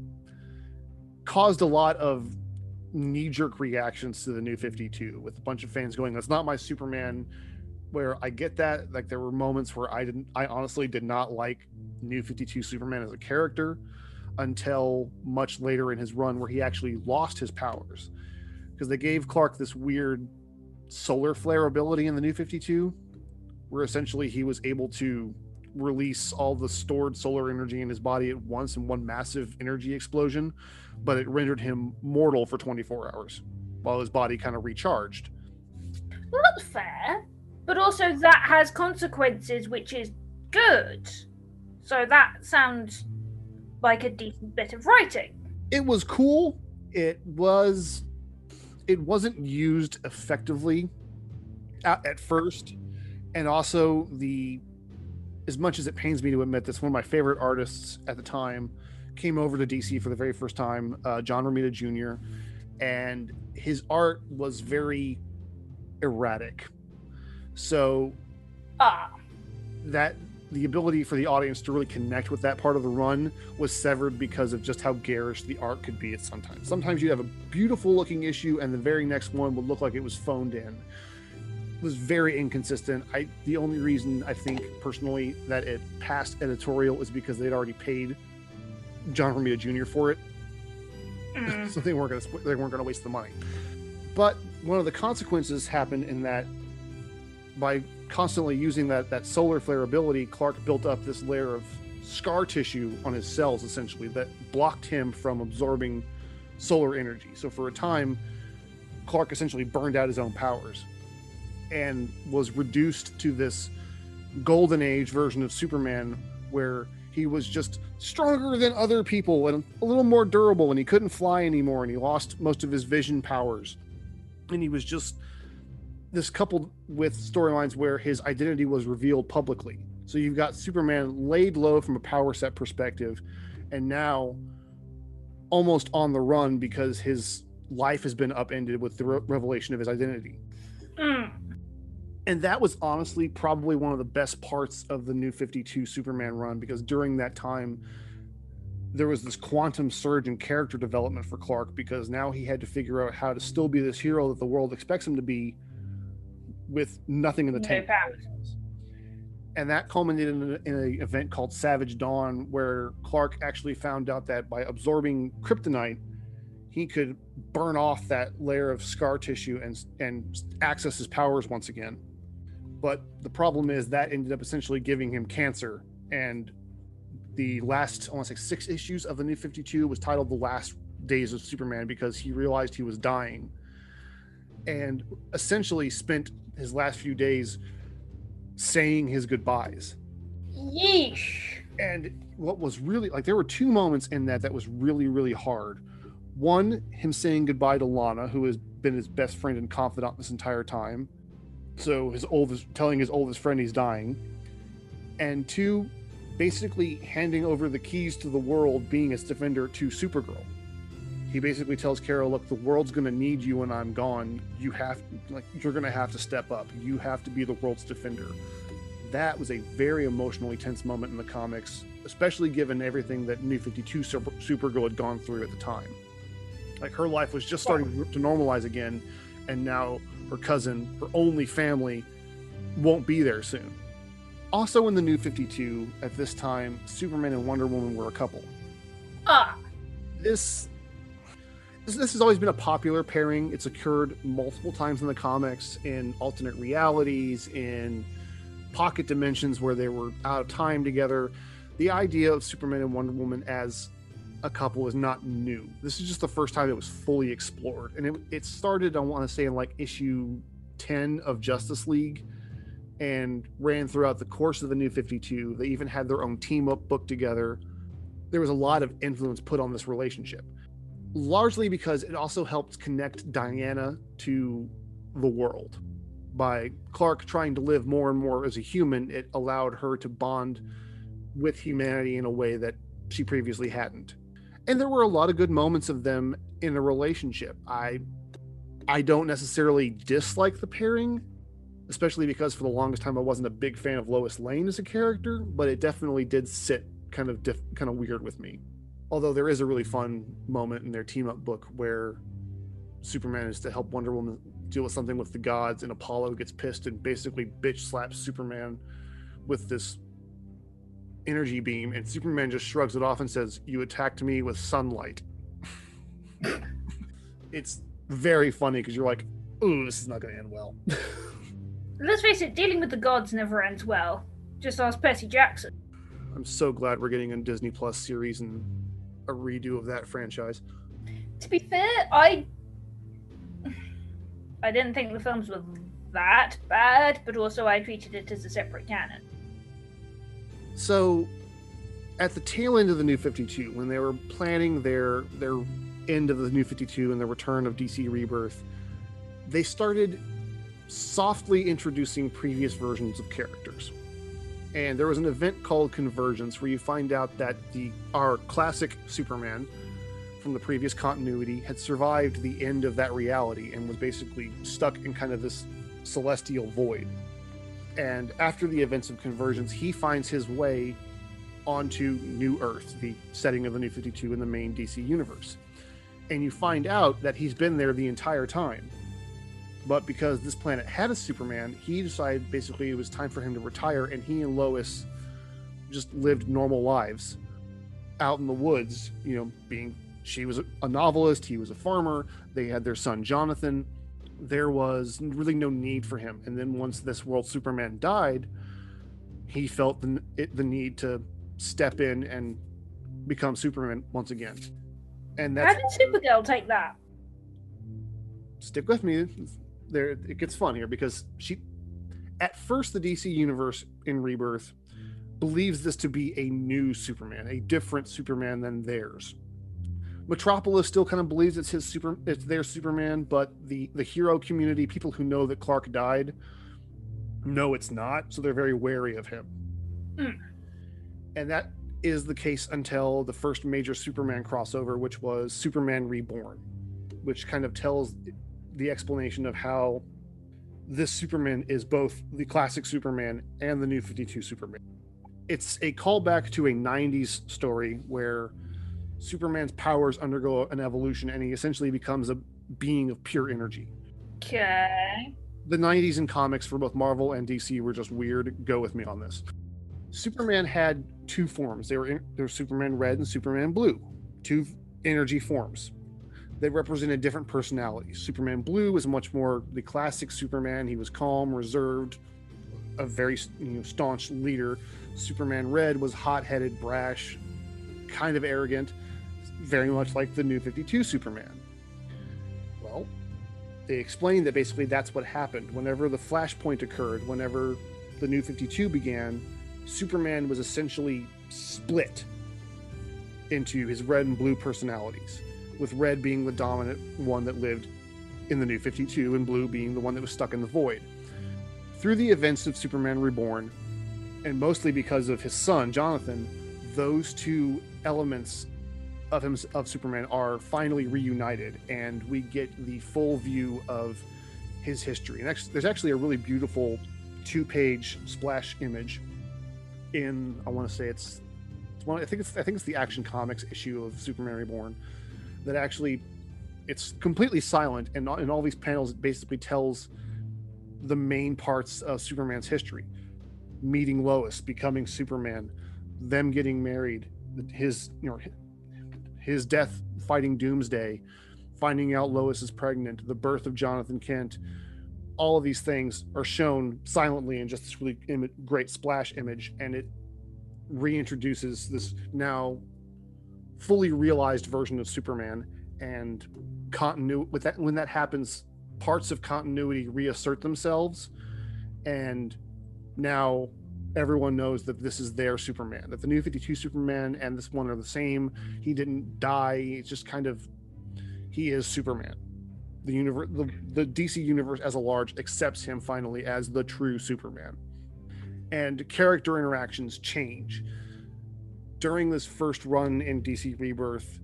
A: caused a lot of knee-jerk reactions to the new 52 with a bunch of fans going that's not my superman. Where i get that like there were moments where i didn't i honestly did not like new 52 superman as a character until much later in his run where he actually lost his powers because they gave clark this weird solar flare ability in the new 52 where essentially he was able to release all the stored solar energy in his body at once in one massive energy explosion, but it rendered him mortal for 24 hours while his body kind of recharged.
B: Well, that's fair. But also, that has consequences, which is good. So that sounds like a decent bit of writing.
A: It was cool. It was. It wasn't used effectively at, at first, and also the. As much as it pains me to admit this, one of my favorite artists at the time came over to DC for the very first time, uh, John Romita Jr., and his art was very erratic. So
B: Ah,
A: that the ability for the audience to really connect with that part of the run was severed because of just how garish the art could be at sometimes. Sometimes you'd have a beautiful looking issue and the very next one would look like it was phoned in. It was very inconsistent. I the only reason I think personally that it passed editorial is because they'd already paid John Romita Jr. for it.
B: mm, (laughs)
A: so they weren't to they weren't going to waste the money. But one of the consequences happened in that by constantly using that that solar flare ability, Clark built up this layer of scar tissue on his cells essentially that blocked him from absorbing solar energy. So for a time, Clark essentially burned out his own powers and was reduced to this golden age version of Superman where he was just stronger than other people and a little more durable and he couldn't fly anymore and he lost most of his vision powers and he was just this coupled with storylines where his identity was revealed publicly so you've got superman laid low from a power set perspective and now almost on the run because his life has been upended with the re- revelation of his identity
B: mm.
A: and that was honestly probably one of the best parts of the new 52 superman run because during that time there was this quantum surge in character development for clark because now he had to figure out how to still be this hero that the world expects him to be with nothing in the
B: No
A: tank
B: powers.
A: and that culminated in, a- in an event called savage dawn where clark actually found out that by absorbing kryptonite he could burn off that layer of scar tissue and and access his powers once again but the problem is that ended up essentially giving him cancer and the last i want to say six issues of the new 52 was titled the last days of superman because he realized he was dying and essentially spent his last few days saying his goodbyes.
B: Yeesh.
A: and what was really like there were two moments in that that was really really hard. One him saying goodbye to lana who has been his best friend and confidant this entire time. So his oldest telling his oldest friend he's dying. And two basically handing over the keys to the world being its defender to supergirl he basically tells Kara look the world's going to need you when i'm gone you have like you're going to have to step up you have to be the world's defender that was a very emotionally tense moment in the comics, especially given everything that New 52 Super- Supergirl had gone through at the time. Like her life was just starting to normalize again, and now her cousin, her only family, won't be there soon. Also, in the New 52, at this time, Superman and Wonder Woman were a couple.
B: Ah,
A: This this, has always been a popular pairing. It's occurred multiple times in the comics, in alternate realities, in pocket dimensions where they were out of time together. The idea of Superman and Wonder Woman as a couple is not new. This is just the first time it was fully explored. And it, it started, I want to say, in like issue 10 of Justice League and ran throughout the course of the New 52. They even had their own team up book together. There was a lot of influence put on this relationship, largely because it also helped connect Diana to the world by Clark trying to live more and more as a human, it allowed her to bond with humanity in a way that she previously hadn't. And there were a lot of good moments of them in a relationship. I I don't necessarily dislike the pairing, especially because for the longest time I wasn't a big fan of Lois Lane as a character, but it definitely did sit kind of diff, kind of weird with me. Although there is a really fun moment in their team up book where Superman is to help Wonder Woman deal with something with the gods, and Apollo gets pissed and basically bitch slaps Superman with this energy beam, and Superman just shrugs it off and says, "You attacked me with sunlight." (laughs) it's very funny because you're like, "Ooh, this is not going to end well."
B: let's face it, dealing with the gods never ends well. Just ask Percy Jackson.
A: I'm so glad we're getting a Disney Plus series and a redo of that franchise.
B: To be fair, I I didn't think the films were that bad, but also I treated it as a separate canon.
A: So, at the tail end of the New 52, when they were planning their their end of the New 52 and the return of DC Rebirth, they started softly introducing previous versions of characters. And there was an event called Convergence where you find out that the our classic Superman from the previous continuity had survived the end of that reality and was basically stuck in kind of this celestial void. And after the events of Convergence, he finds his way onto New Earth, the setting of the New 52 in the main DC universe. And you find out that he's been there the entire time. But because this planet had a Superman, he decided basically it was time for him to retire, and he and Lois just lived normal lives out in the woods, you know, being she was a novelist, he was a farmer, they had their son Jonathan. There was really no need for him. And then once this world Superman died, he felt the, it, the need to step in and become Superman once again. And that's
B: How did Supergirl take that?
A: Stick with me. There, it gets fun here because she, at first, the DC universe in Rebirth believes this to be a new Superman, a different Superman than theirs. Metropolis still kind of believes it's his super, it's their Superman, but the the hero community, people who know that Clark died, know it's not, so they're very wary of him.
B: Mm.
A: And that is the case until the first major Superman crossover, which was Superman Reborn, which kind of tells the explanation of how this Superman is both the classic Superman and the new 52 Superman. It's a callback to a 90s story where Superman's powers undergo an evolution and he essentially becomes a being of pure energy.
B: Okay.
A: The 90s in comics for both Marvel and DC were just weird. Go with me on this. Superman had two forms. They were in, there was Superman Red and Superman Blue, two energy forms. They represented different personalities. Superman Blue was much more the classic Superman. He was calm, reserved, a very you know, staunch leader. Superman Red was hot-headed, brash, kind of arrogant, very much like the new 52 Superman. Well, they explained that basically that's what happened. Whenever the flashpoint occurred, whenever the new 52 began, Superman was essentially split into his red and blue personalities, with red being the dominant one that lived in the new 52 and blue being the one that was stuck in the void. Through the events of Superman Reborn, and mostly because of his son, Jonathan, those two elements of him of Superman are finally reunited, and we get the full view of his history. And there's actually a really beautiful two-page splash image in I want to say it's, it's one I think it's I think it's the Action Comics issue of Superman Reborn that actually it's completely silent, and in all these panels it basically tells the main parts of Superman's history, meeting Lois, becoming Superman, them getting married, his you know his death fighting Doomsday, finding out Lois is pregnant, the birth of Jonathan Kent, all of these things are shown silently in just this really Im- great splash image, and it reintroduces this now fully realized version of Superman and continuity. With that, when that happens, parts of continuity reassert themselves, and now everyone knows that this is their Superman, that the new 52 Superman and this one are the same. He didn't die. It's just kind of, he is Superman. The universe, the, the DC universe as a large accepts him finally as the true Superman. And character interactions change. During this first run in DC Rebirth,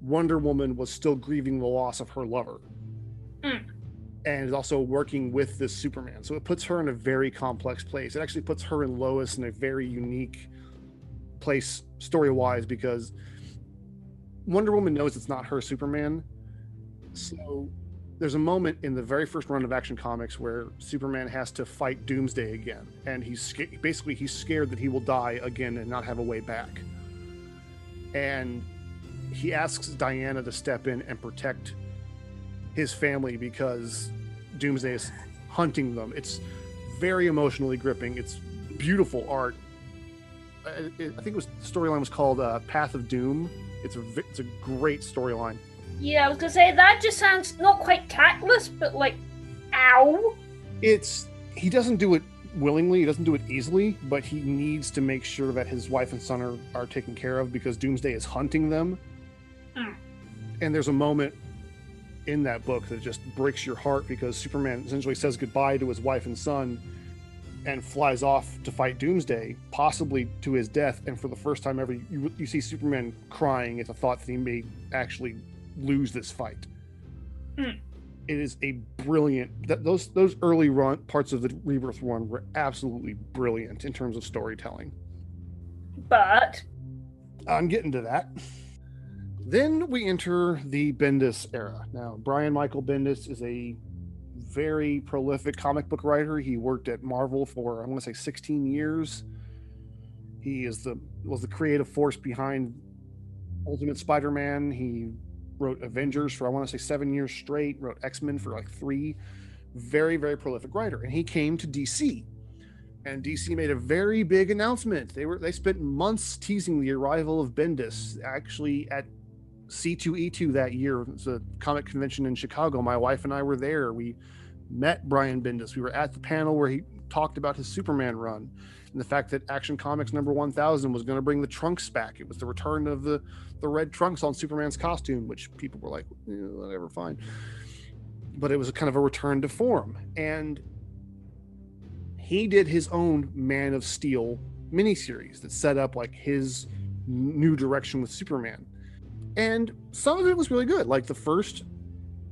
A: Wonder Woman was still grieving the loss of her lover.
B: Mm
A: and is also working with this Superman. So it puts her in a very complex place. It actually puts her and Lois in a very unique place story wise because Wonder Woman knows it's not her Superman. So there's a moment in the very first run of Action Comics where Superman has to fight Doomsday again, and he's basically he's scared that he will die again and not have a way back. And he asks Diana to step in and protect his family because Doomsday is hunting them. It's very emotionally gripping. It's beautiful art. I, I think it was the storyline was called uh, Path of Doom. It's a it's a great storyline.
B: Yeah, I was gonna say that just sounds not quite tactless, but like, ow.
A: It's he doesn't do it willingly. He doesn't do it easily, but he needs to make sure that his wife and son are, are taken care of because Doomsday is hunting them.
B: Mm.
A: And there's a moment in that book that just breaks your heart because Superman essentially says goodbye to his wife and son and flies off to fight Doomsday, possibly to his death. And for the first time ever, you, you see Superman crying at the thought that he may actually lose this fight.
B: Mm.
A: It is a brilliant. That those those early run parts of the Rebirth run were absolutely brilliant in terms of storytelling.
B: But
A: I'm getting to that. Then we enter the Bendis era. Now, Brian Michael Bendis is a very prolific comic book writer. He worked at Marvel for I want to say 16 years. He is the was the creative force behind Ultimate Spider-Man. He wrote Avengers for I want to say 7 years straight, wrote X-Men for like 3. Very very prolific writer and he came to DC. And DC made a very big announcement. They were they spent months teasing the arrival of Bendis. Actually at C2E2 that year. It's a comic convention in Chicago. My wife and I were there. We met Brian Bendis. We were at the panel where he talked about his Superman run and the fact that Action Comics number 1000 was going to bring the trunks back. It was the return of the the red trunks on Superman's costume, which people were like, eh, whatever, fine. But it was kind of a return to form. And he did his own Man of Steel miniseries that set up like his new direction with Superman and some of it was really good. Like the first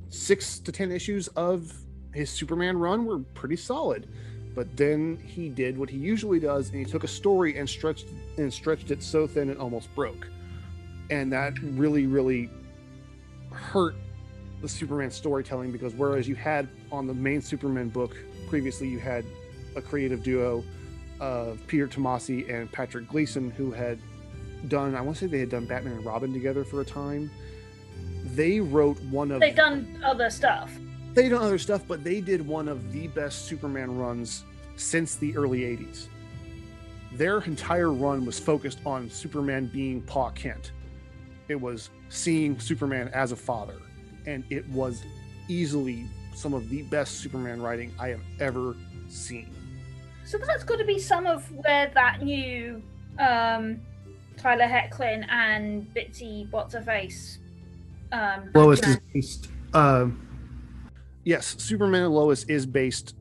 A: six to ten issues of his Superman run were pretty solid. But then he did what he usually does, and he took a story and stretched and stretched it so thin it almost broke. And that really, really hurt the Superman storytelling because whereas you had on the main Superman book previously you had a creative duo of Peter Tomasi and Patrick Gleason who had done i want to say they had done batman and robin together for a time they wrote one of
B: they've done other stuff
A: they done other stuff but they did one of the best superman runs since the early 80s their entire run was focused on superman being pa kent it was seeing superman as a father and it was easily some of the best superman writing i have ever seen
B: so that's got to be some of where that new um Tyler Hoechlin and Bitsie What's Her Face. Um,
A: Lois is based. Um, yes, Superman and Lois is based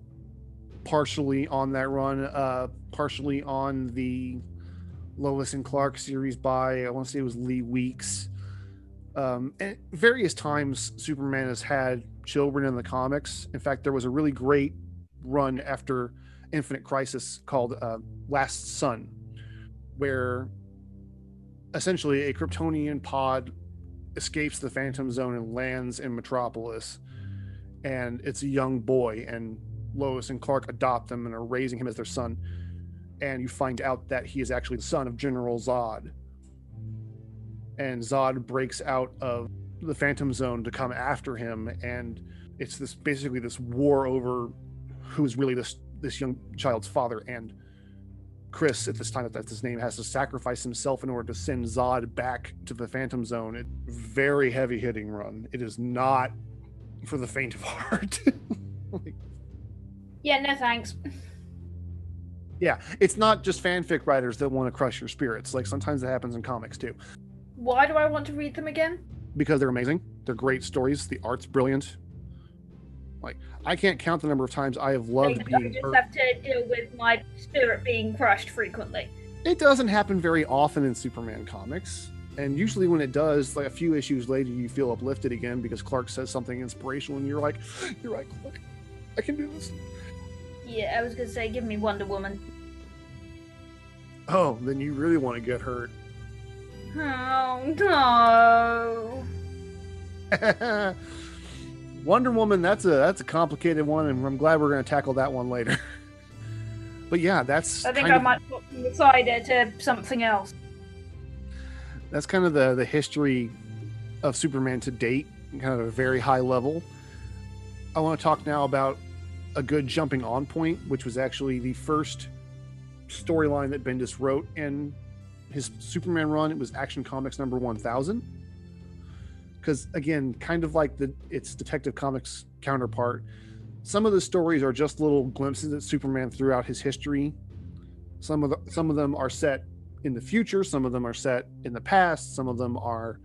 A: partially on that run, uh, partially on the Lois and Clark series by I want to say it was Lee Weeks. Um, and various times Superman has had children in the comics. In fact, there was a really great run after Infinite Crisis called uh, Last Son, where essentially a Kryptonian pod escapes the Phantom Zone and lands in Metropolis. And it's a young boy, and Lois and Clark adopt him and are raising him as their son. And you find out that he is actually the son of General Zod. And Zod breaks out of the Phantom Zone to come after him, and it's this basically this war over who's really this this young child's father. And Chris, at this time that that's his name, has to sacrifice himself in order to send Zod back to the Phantom Zone. It very heavy hitting run. It is not for the faint of (laughs) heart.
B: like, yeah, no thanks.
A: Yeah, it's not just fanfic writers that want to crush your spirits. Like sometimes it happens in comics too.
B: Why do I want to read them again?
A: Because they're amazing. They're great stories. The art's brilliant. Like I can't count the number of times I have loved
B: I
A: being.
B: just
A: hurt.
B: have to deal with my spirit being crushed frequently.
A: It doesn't happen very often in Superman comics. And usually when it does, like a few issues later, you feel uplifted again because Clark says something inspirational and you're like, (gasps) you're right, Clark. I can do this.
B: Yeah, I was gonna say, give me Wonder Woman.
A: Oh, then you really want to get hurt.
B: Oh no. (laughs)
A: Wonder Woman, that's a that's a complicated one, and I'm glad we're going to tackle that one later. (laughs) but yeah, that's
B: I think I
A: of-
B: might put from the side to something else.
A: That's kind of the the history of Superman to date, kind of a very high level. I want to talk now about a good jumping on point, which was actually the first storyline that Bendis wrote in his Superman run. It was Action Comics number 1000. Because again, kind of like the its Detective Comics counterpart, some of the stories are just little glimpses at Superman throughout his history. Some of the, some of them are set in the future, some of them are set in the past, some of them are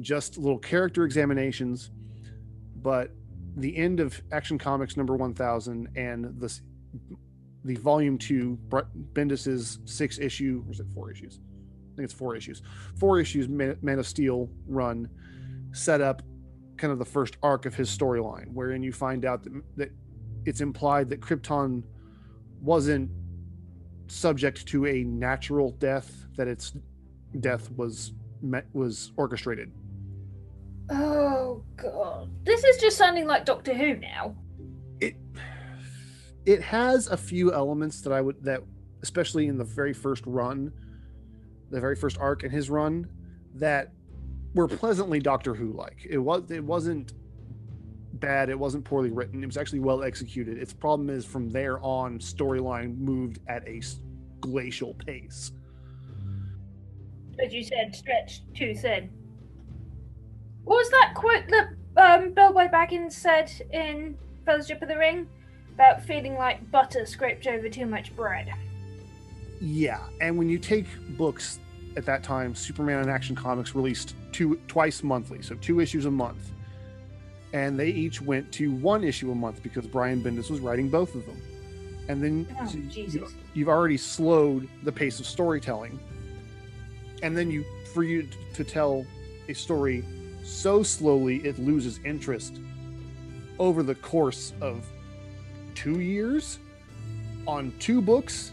A: just little character examinations. But the end of Action Comics number 1000 and the the volume 2 Bendis's 6 issue or is it 4 issues? I think it's 4 issues. 4 issues Man, of Steel run set up kind of the first arc of his storyline wherein you find out that, that it's implied that Krypton wasn't subject to a natural death that its death was met, was orchestrated
B: Oh god. This is just sounding like Doctor Who now.
A: It it has a few elements that I would that especially in the very first run, the very first arc in his run, that were pleasantly Doctor Who like. It was it wasn't bad, it wasn't poorly written, it was actually well executed. Its problem is from there on storyline moved at a glacial pace.
B: As you said, stretched too thin. What was that quote that um, Bilbo Baggins said in Fellowship of the Ring about feeling like butter scraped over too much bread?
A: Yeah, and when you take books at that time, Superman and Action Comics released two twice monthly, so two issues a month, and they each went to one issue a month because Brian Bendis was writing both of them. And then
B: oh,
A: so
B: you,
A: you've already slowed the pace of storytelling, and then you for you to tell a story so slowly it loses interest over the course of two years on two books.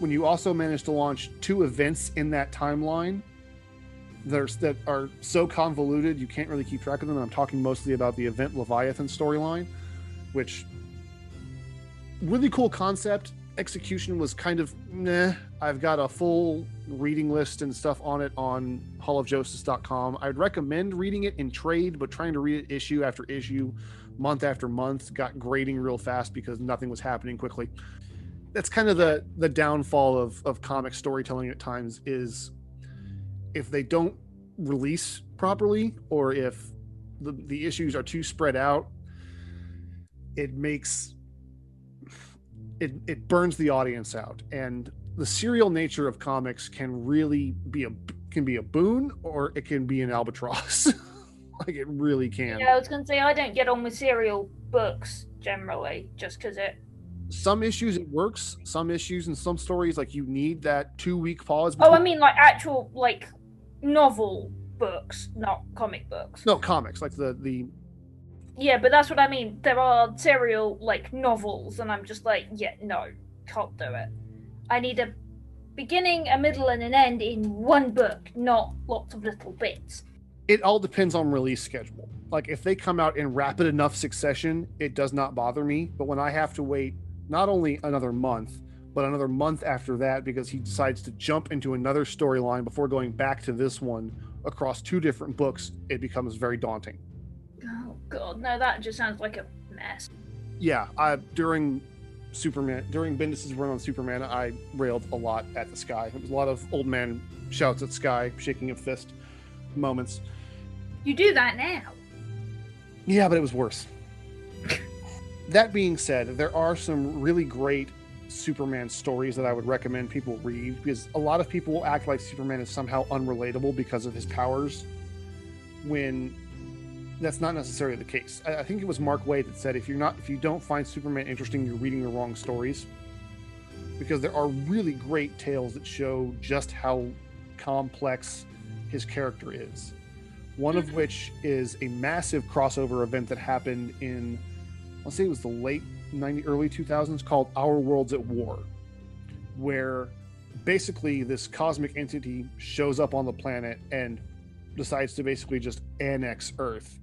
A: When you also manage to launch two events in that timeline that are, that are so convoluted you can't really keep track of them i'm talking mostly about the event leviathan storyline which really cool concept execution was kind of nah. I've got a full reading list and stuff on it on hallofjoestice.com. I'd recommend reading it in trade, but trying to read it issue after issue, month after month, got grading real fast because nothing was happening quickly. That's kind of the the downfall of of comic storytelling at times is if they don't release properly or if the, the issues are too spread out, it makes it, it burns the audience out. And the serial nature of comics can really be a can be a boon or it can be an albatross. (laughs) Like it really can.
B: Yeah i was gonna say i don't get on with serial books generally just because it
A: some issues it works some issues and some stories like you need that two week pause
B: between... oh i mean like actual like novel books not comic books
A: no comics like the the
B: yeah, but that's what I mean. There are serial like novels, and I'm just like, yeah, no, can't do it. I need a beginning, a middle, and an end in one book, not lots of little bits.
A: It all depends on release schedule. Like if they come out in rapid enough succession, it does not bother me. But when I have to wait not only another month, but another month after that because he decides to jump into another storyline before going back to this one across two different books, it becomes very daunting.
B: Oh god, no, that just sounds like a mess.
A: Yeah, I during Superman during Bendis's run on Superman, I railed a lot at the sky. It was a lot of old man shouts at sky, shaking a fist moments.
B: You do that now.
A: Yeah, but it was worse. that being said, there are some really great Superman stories that I would recommend people read because a lot of people will act like Superman is somehow unrelatable because of his powers when that's not necessarily the case. I, I, think it was Mark Waid that said if you're not if you don't find Superman interesting, you're reading the wrong stories. Because there are really great tales that show just how complex his character is. One of hmm. which is a massive crossover event that happened in let's say it was the late 90 early 2000s called Our Worlds at War, where basically this cosmic entity shows up on the planet and decides to basically just annex Earth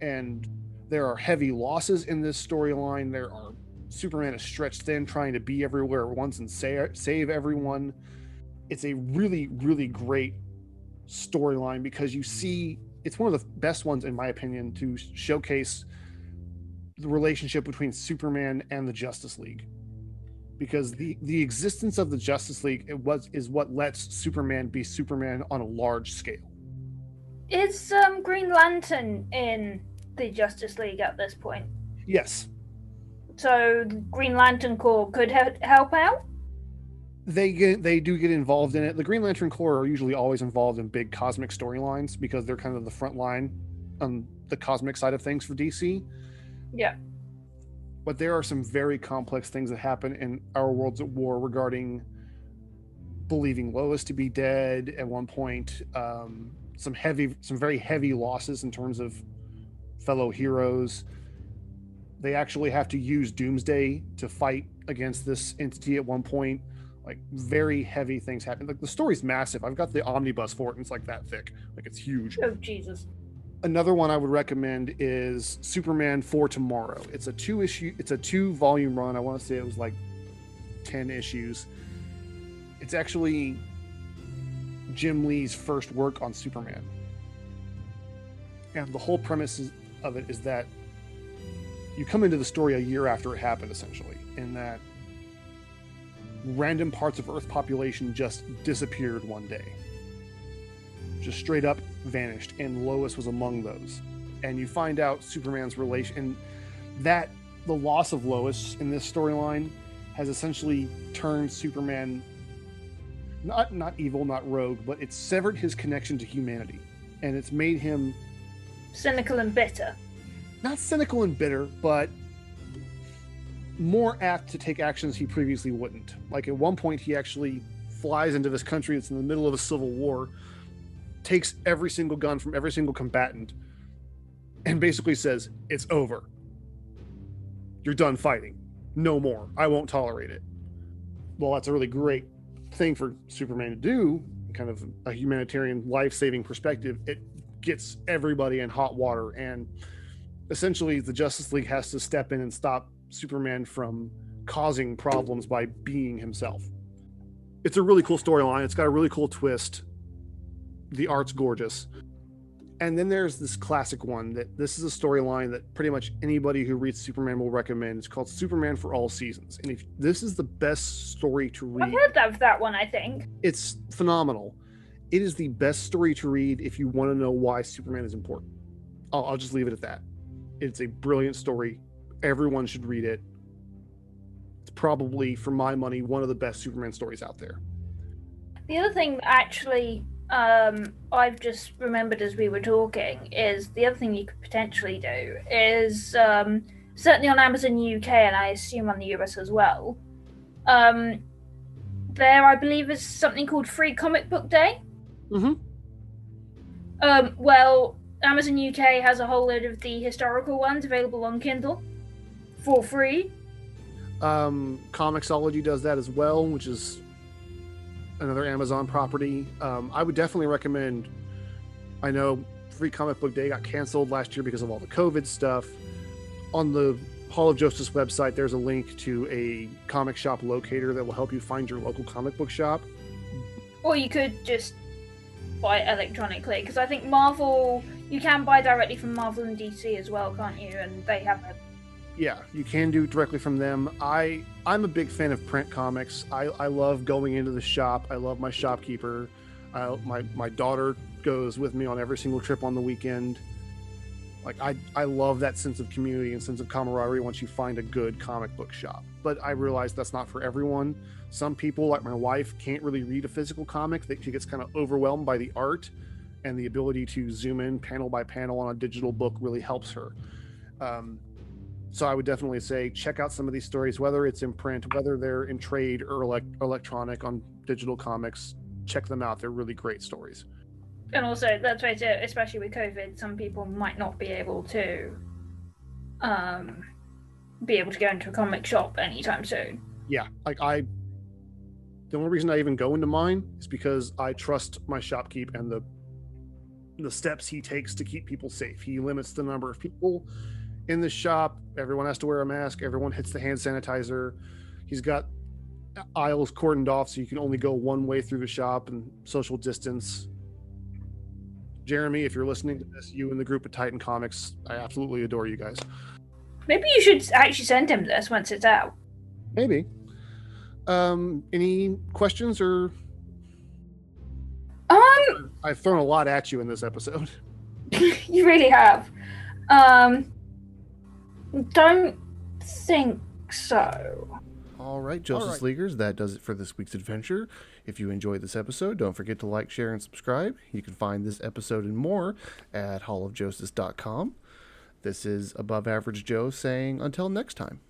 A: and there are heavy losses in this storyline. There are Superman is stretched thin, trying to be everywhere at once and say, save everyone. It's a really, really great storyline because you see it's one of the best ones, in my opinion, to showcase the relationship between Superman and the Justice League. because the the existence of the Justice League it was is what lets Superman be Superman on a large scale.
B: Is um, Green Lantern in the Justice League at this point?
A: Yes,
B: So Green Lantern Corps could he- help out.
A: they get they do get involved in it. The Green Lantern Corps are usually always involved in big cosmic storylines because they're kind of the front line on the cosmic side of things for DC.
B: Yeah.
A: But there are some very complex things that happen in our worlds at war regarding believing Lois to be dead at one point. Um, some heavy, some very heavy losses in terms of fellow heroes. They actually have to use Doomsday to fight against this entity at one point. Like very heavy things happen. Like the story's massive. I've got the omnibus for it, and it's like that thick. Like it's huge.
B: Oh Jesus.
A: Another one I would recommend is Superman for Tomorrow. It's a two issue. It's a two volume run. I want to say it was like ten issues. It's actually Jim Lee's first work on Superman, and the whole premise of it is that you come into the story a year after it happened, essentially, in that random parts of Earth population just disappeared one day just straight up vanished, and Lois was among those. And you find out Superman's relation, and that the loss of Lois in this storyline has essentially turned Superman not not evil, not rogue, but it's severed his connection to humanity, and it's made him
B: Cynical and bitter.
A: not cynical and bitter, but more apt to take actions he previously wouldn't. Like at one point, he actually flies into this country that's in the middle of a civil war, takes every single gun from every single combatant, and basically says, It's over. You're done fighting. No more. I won't tolerate it. Well, that's a really great thing for Superman to do, kind of a humanitarian life saving perspective. It gets everybody in hot water and essentially the Justice League has to step in and stop Superman from causing problems by being himself. It's a really cool storyline. It's got a really cool twist. The art's gorgeous. And then there's this classic one that this is a storyline that pretty much anybody who reads Superman will recommend. It's called Superman for All Seasons. And if this is the best story to read.
B: I've heard of that one. I think.
A: it's phenomenal. It is the best story to read if you want to know why Superman is important. I'll, I'll just leave it at that. It's a brilliant story. Everyone should read it. It's probably, for my money, one of the best Superman stories out there.
B: The other thing actually um, I've just remembered as we were talking is the other thing you could potentially do is um, certainly on Amazon UK and I assume on the US as well. Um, there, I believe, is something called Free Comic Book Day.
A: Mm-hmm.
B: Um, well, Amazon UK has a whole load of the historical ones available on Kindle for free.
A: Um, Comixology does that as well, which is another Amazon property. Um, I would definitely recommend. I know Free Comic Book Day got canceled last year because of all the COVID stuff. On the Hall of Joestice website, there's a link to a comic shop locator that will help you find your local comic book shop.
B: Or you could just buy electronically because I think Marvel you can buy directly from Marvel and DC as well, can't you? And they have a
A: yeah you can do directly from them. I i'm a big fan of print comics. I i love going into the shop. I love my shopkeeper. I, my my daughter goes with me on every single trip on the weekend. Like i i love that sense of community and sense of camaraderie once you find a good comic book shop. But i realize that's not for everyone. Some people like my wife can't really read a physical comic. That she gets kind of overwhelmed by the art and the ability to zoom in panel by panel on a digital book really helps her. Um, so I would definitely say check out some of these stories, whether it's in print, whether they're in trade or elect- electronic on digital comics. Check them out; they're really great stories.
B: and also let's face especially with COVID, some people might not be able to um be able to go into a comic shop anytime soon.
A: Yeah, like I. The only reason I even go into mine is because I trust my shopkeep and the the steps he takes to keep people safe. He limits the number of people in the shop. Everyone has to wear a mask. Everyone hits the hand sanitizer. He's got aisles cordoned off so you can only go one way through the shop and social distance. Jeremy, if you're listening to this, you and the group of Titan Comics, I absolutely adore you guys.
B: Maybe you should actually send him this once it's out.
A: Maybe. Um, any questions or
B: Um,
A: I've thrown a lot at you in this episode. (laughs)
B: you really have. Um, don't think so.
A: All right, Justice Leaguers, that does it for this week's adventure. If you enjoyed this episode, don't forget to like, share, and subscribe. You can find this episode and more at hallofjoestice.com. This is Above Average Joe saying until next time.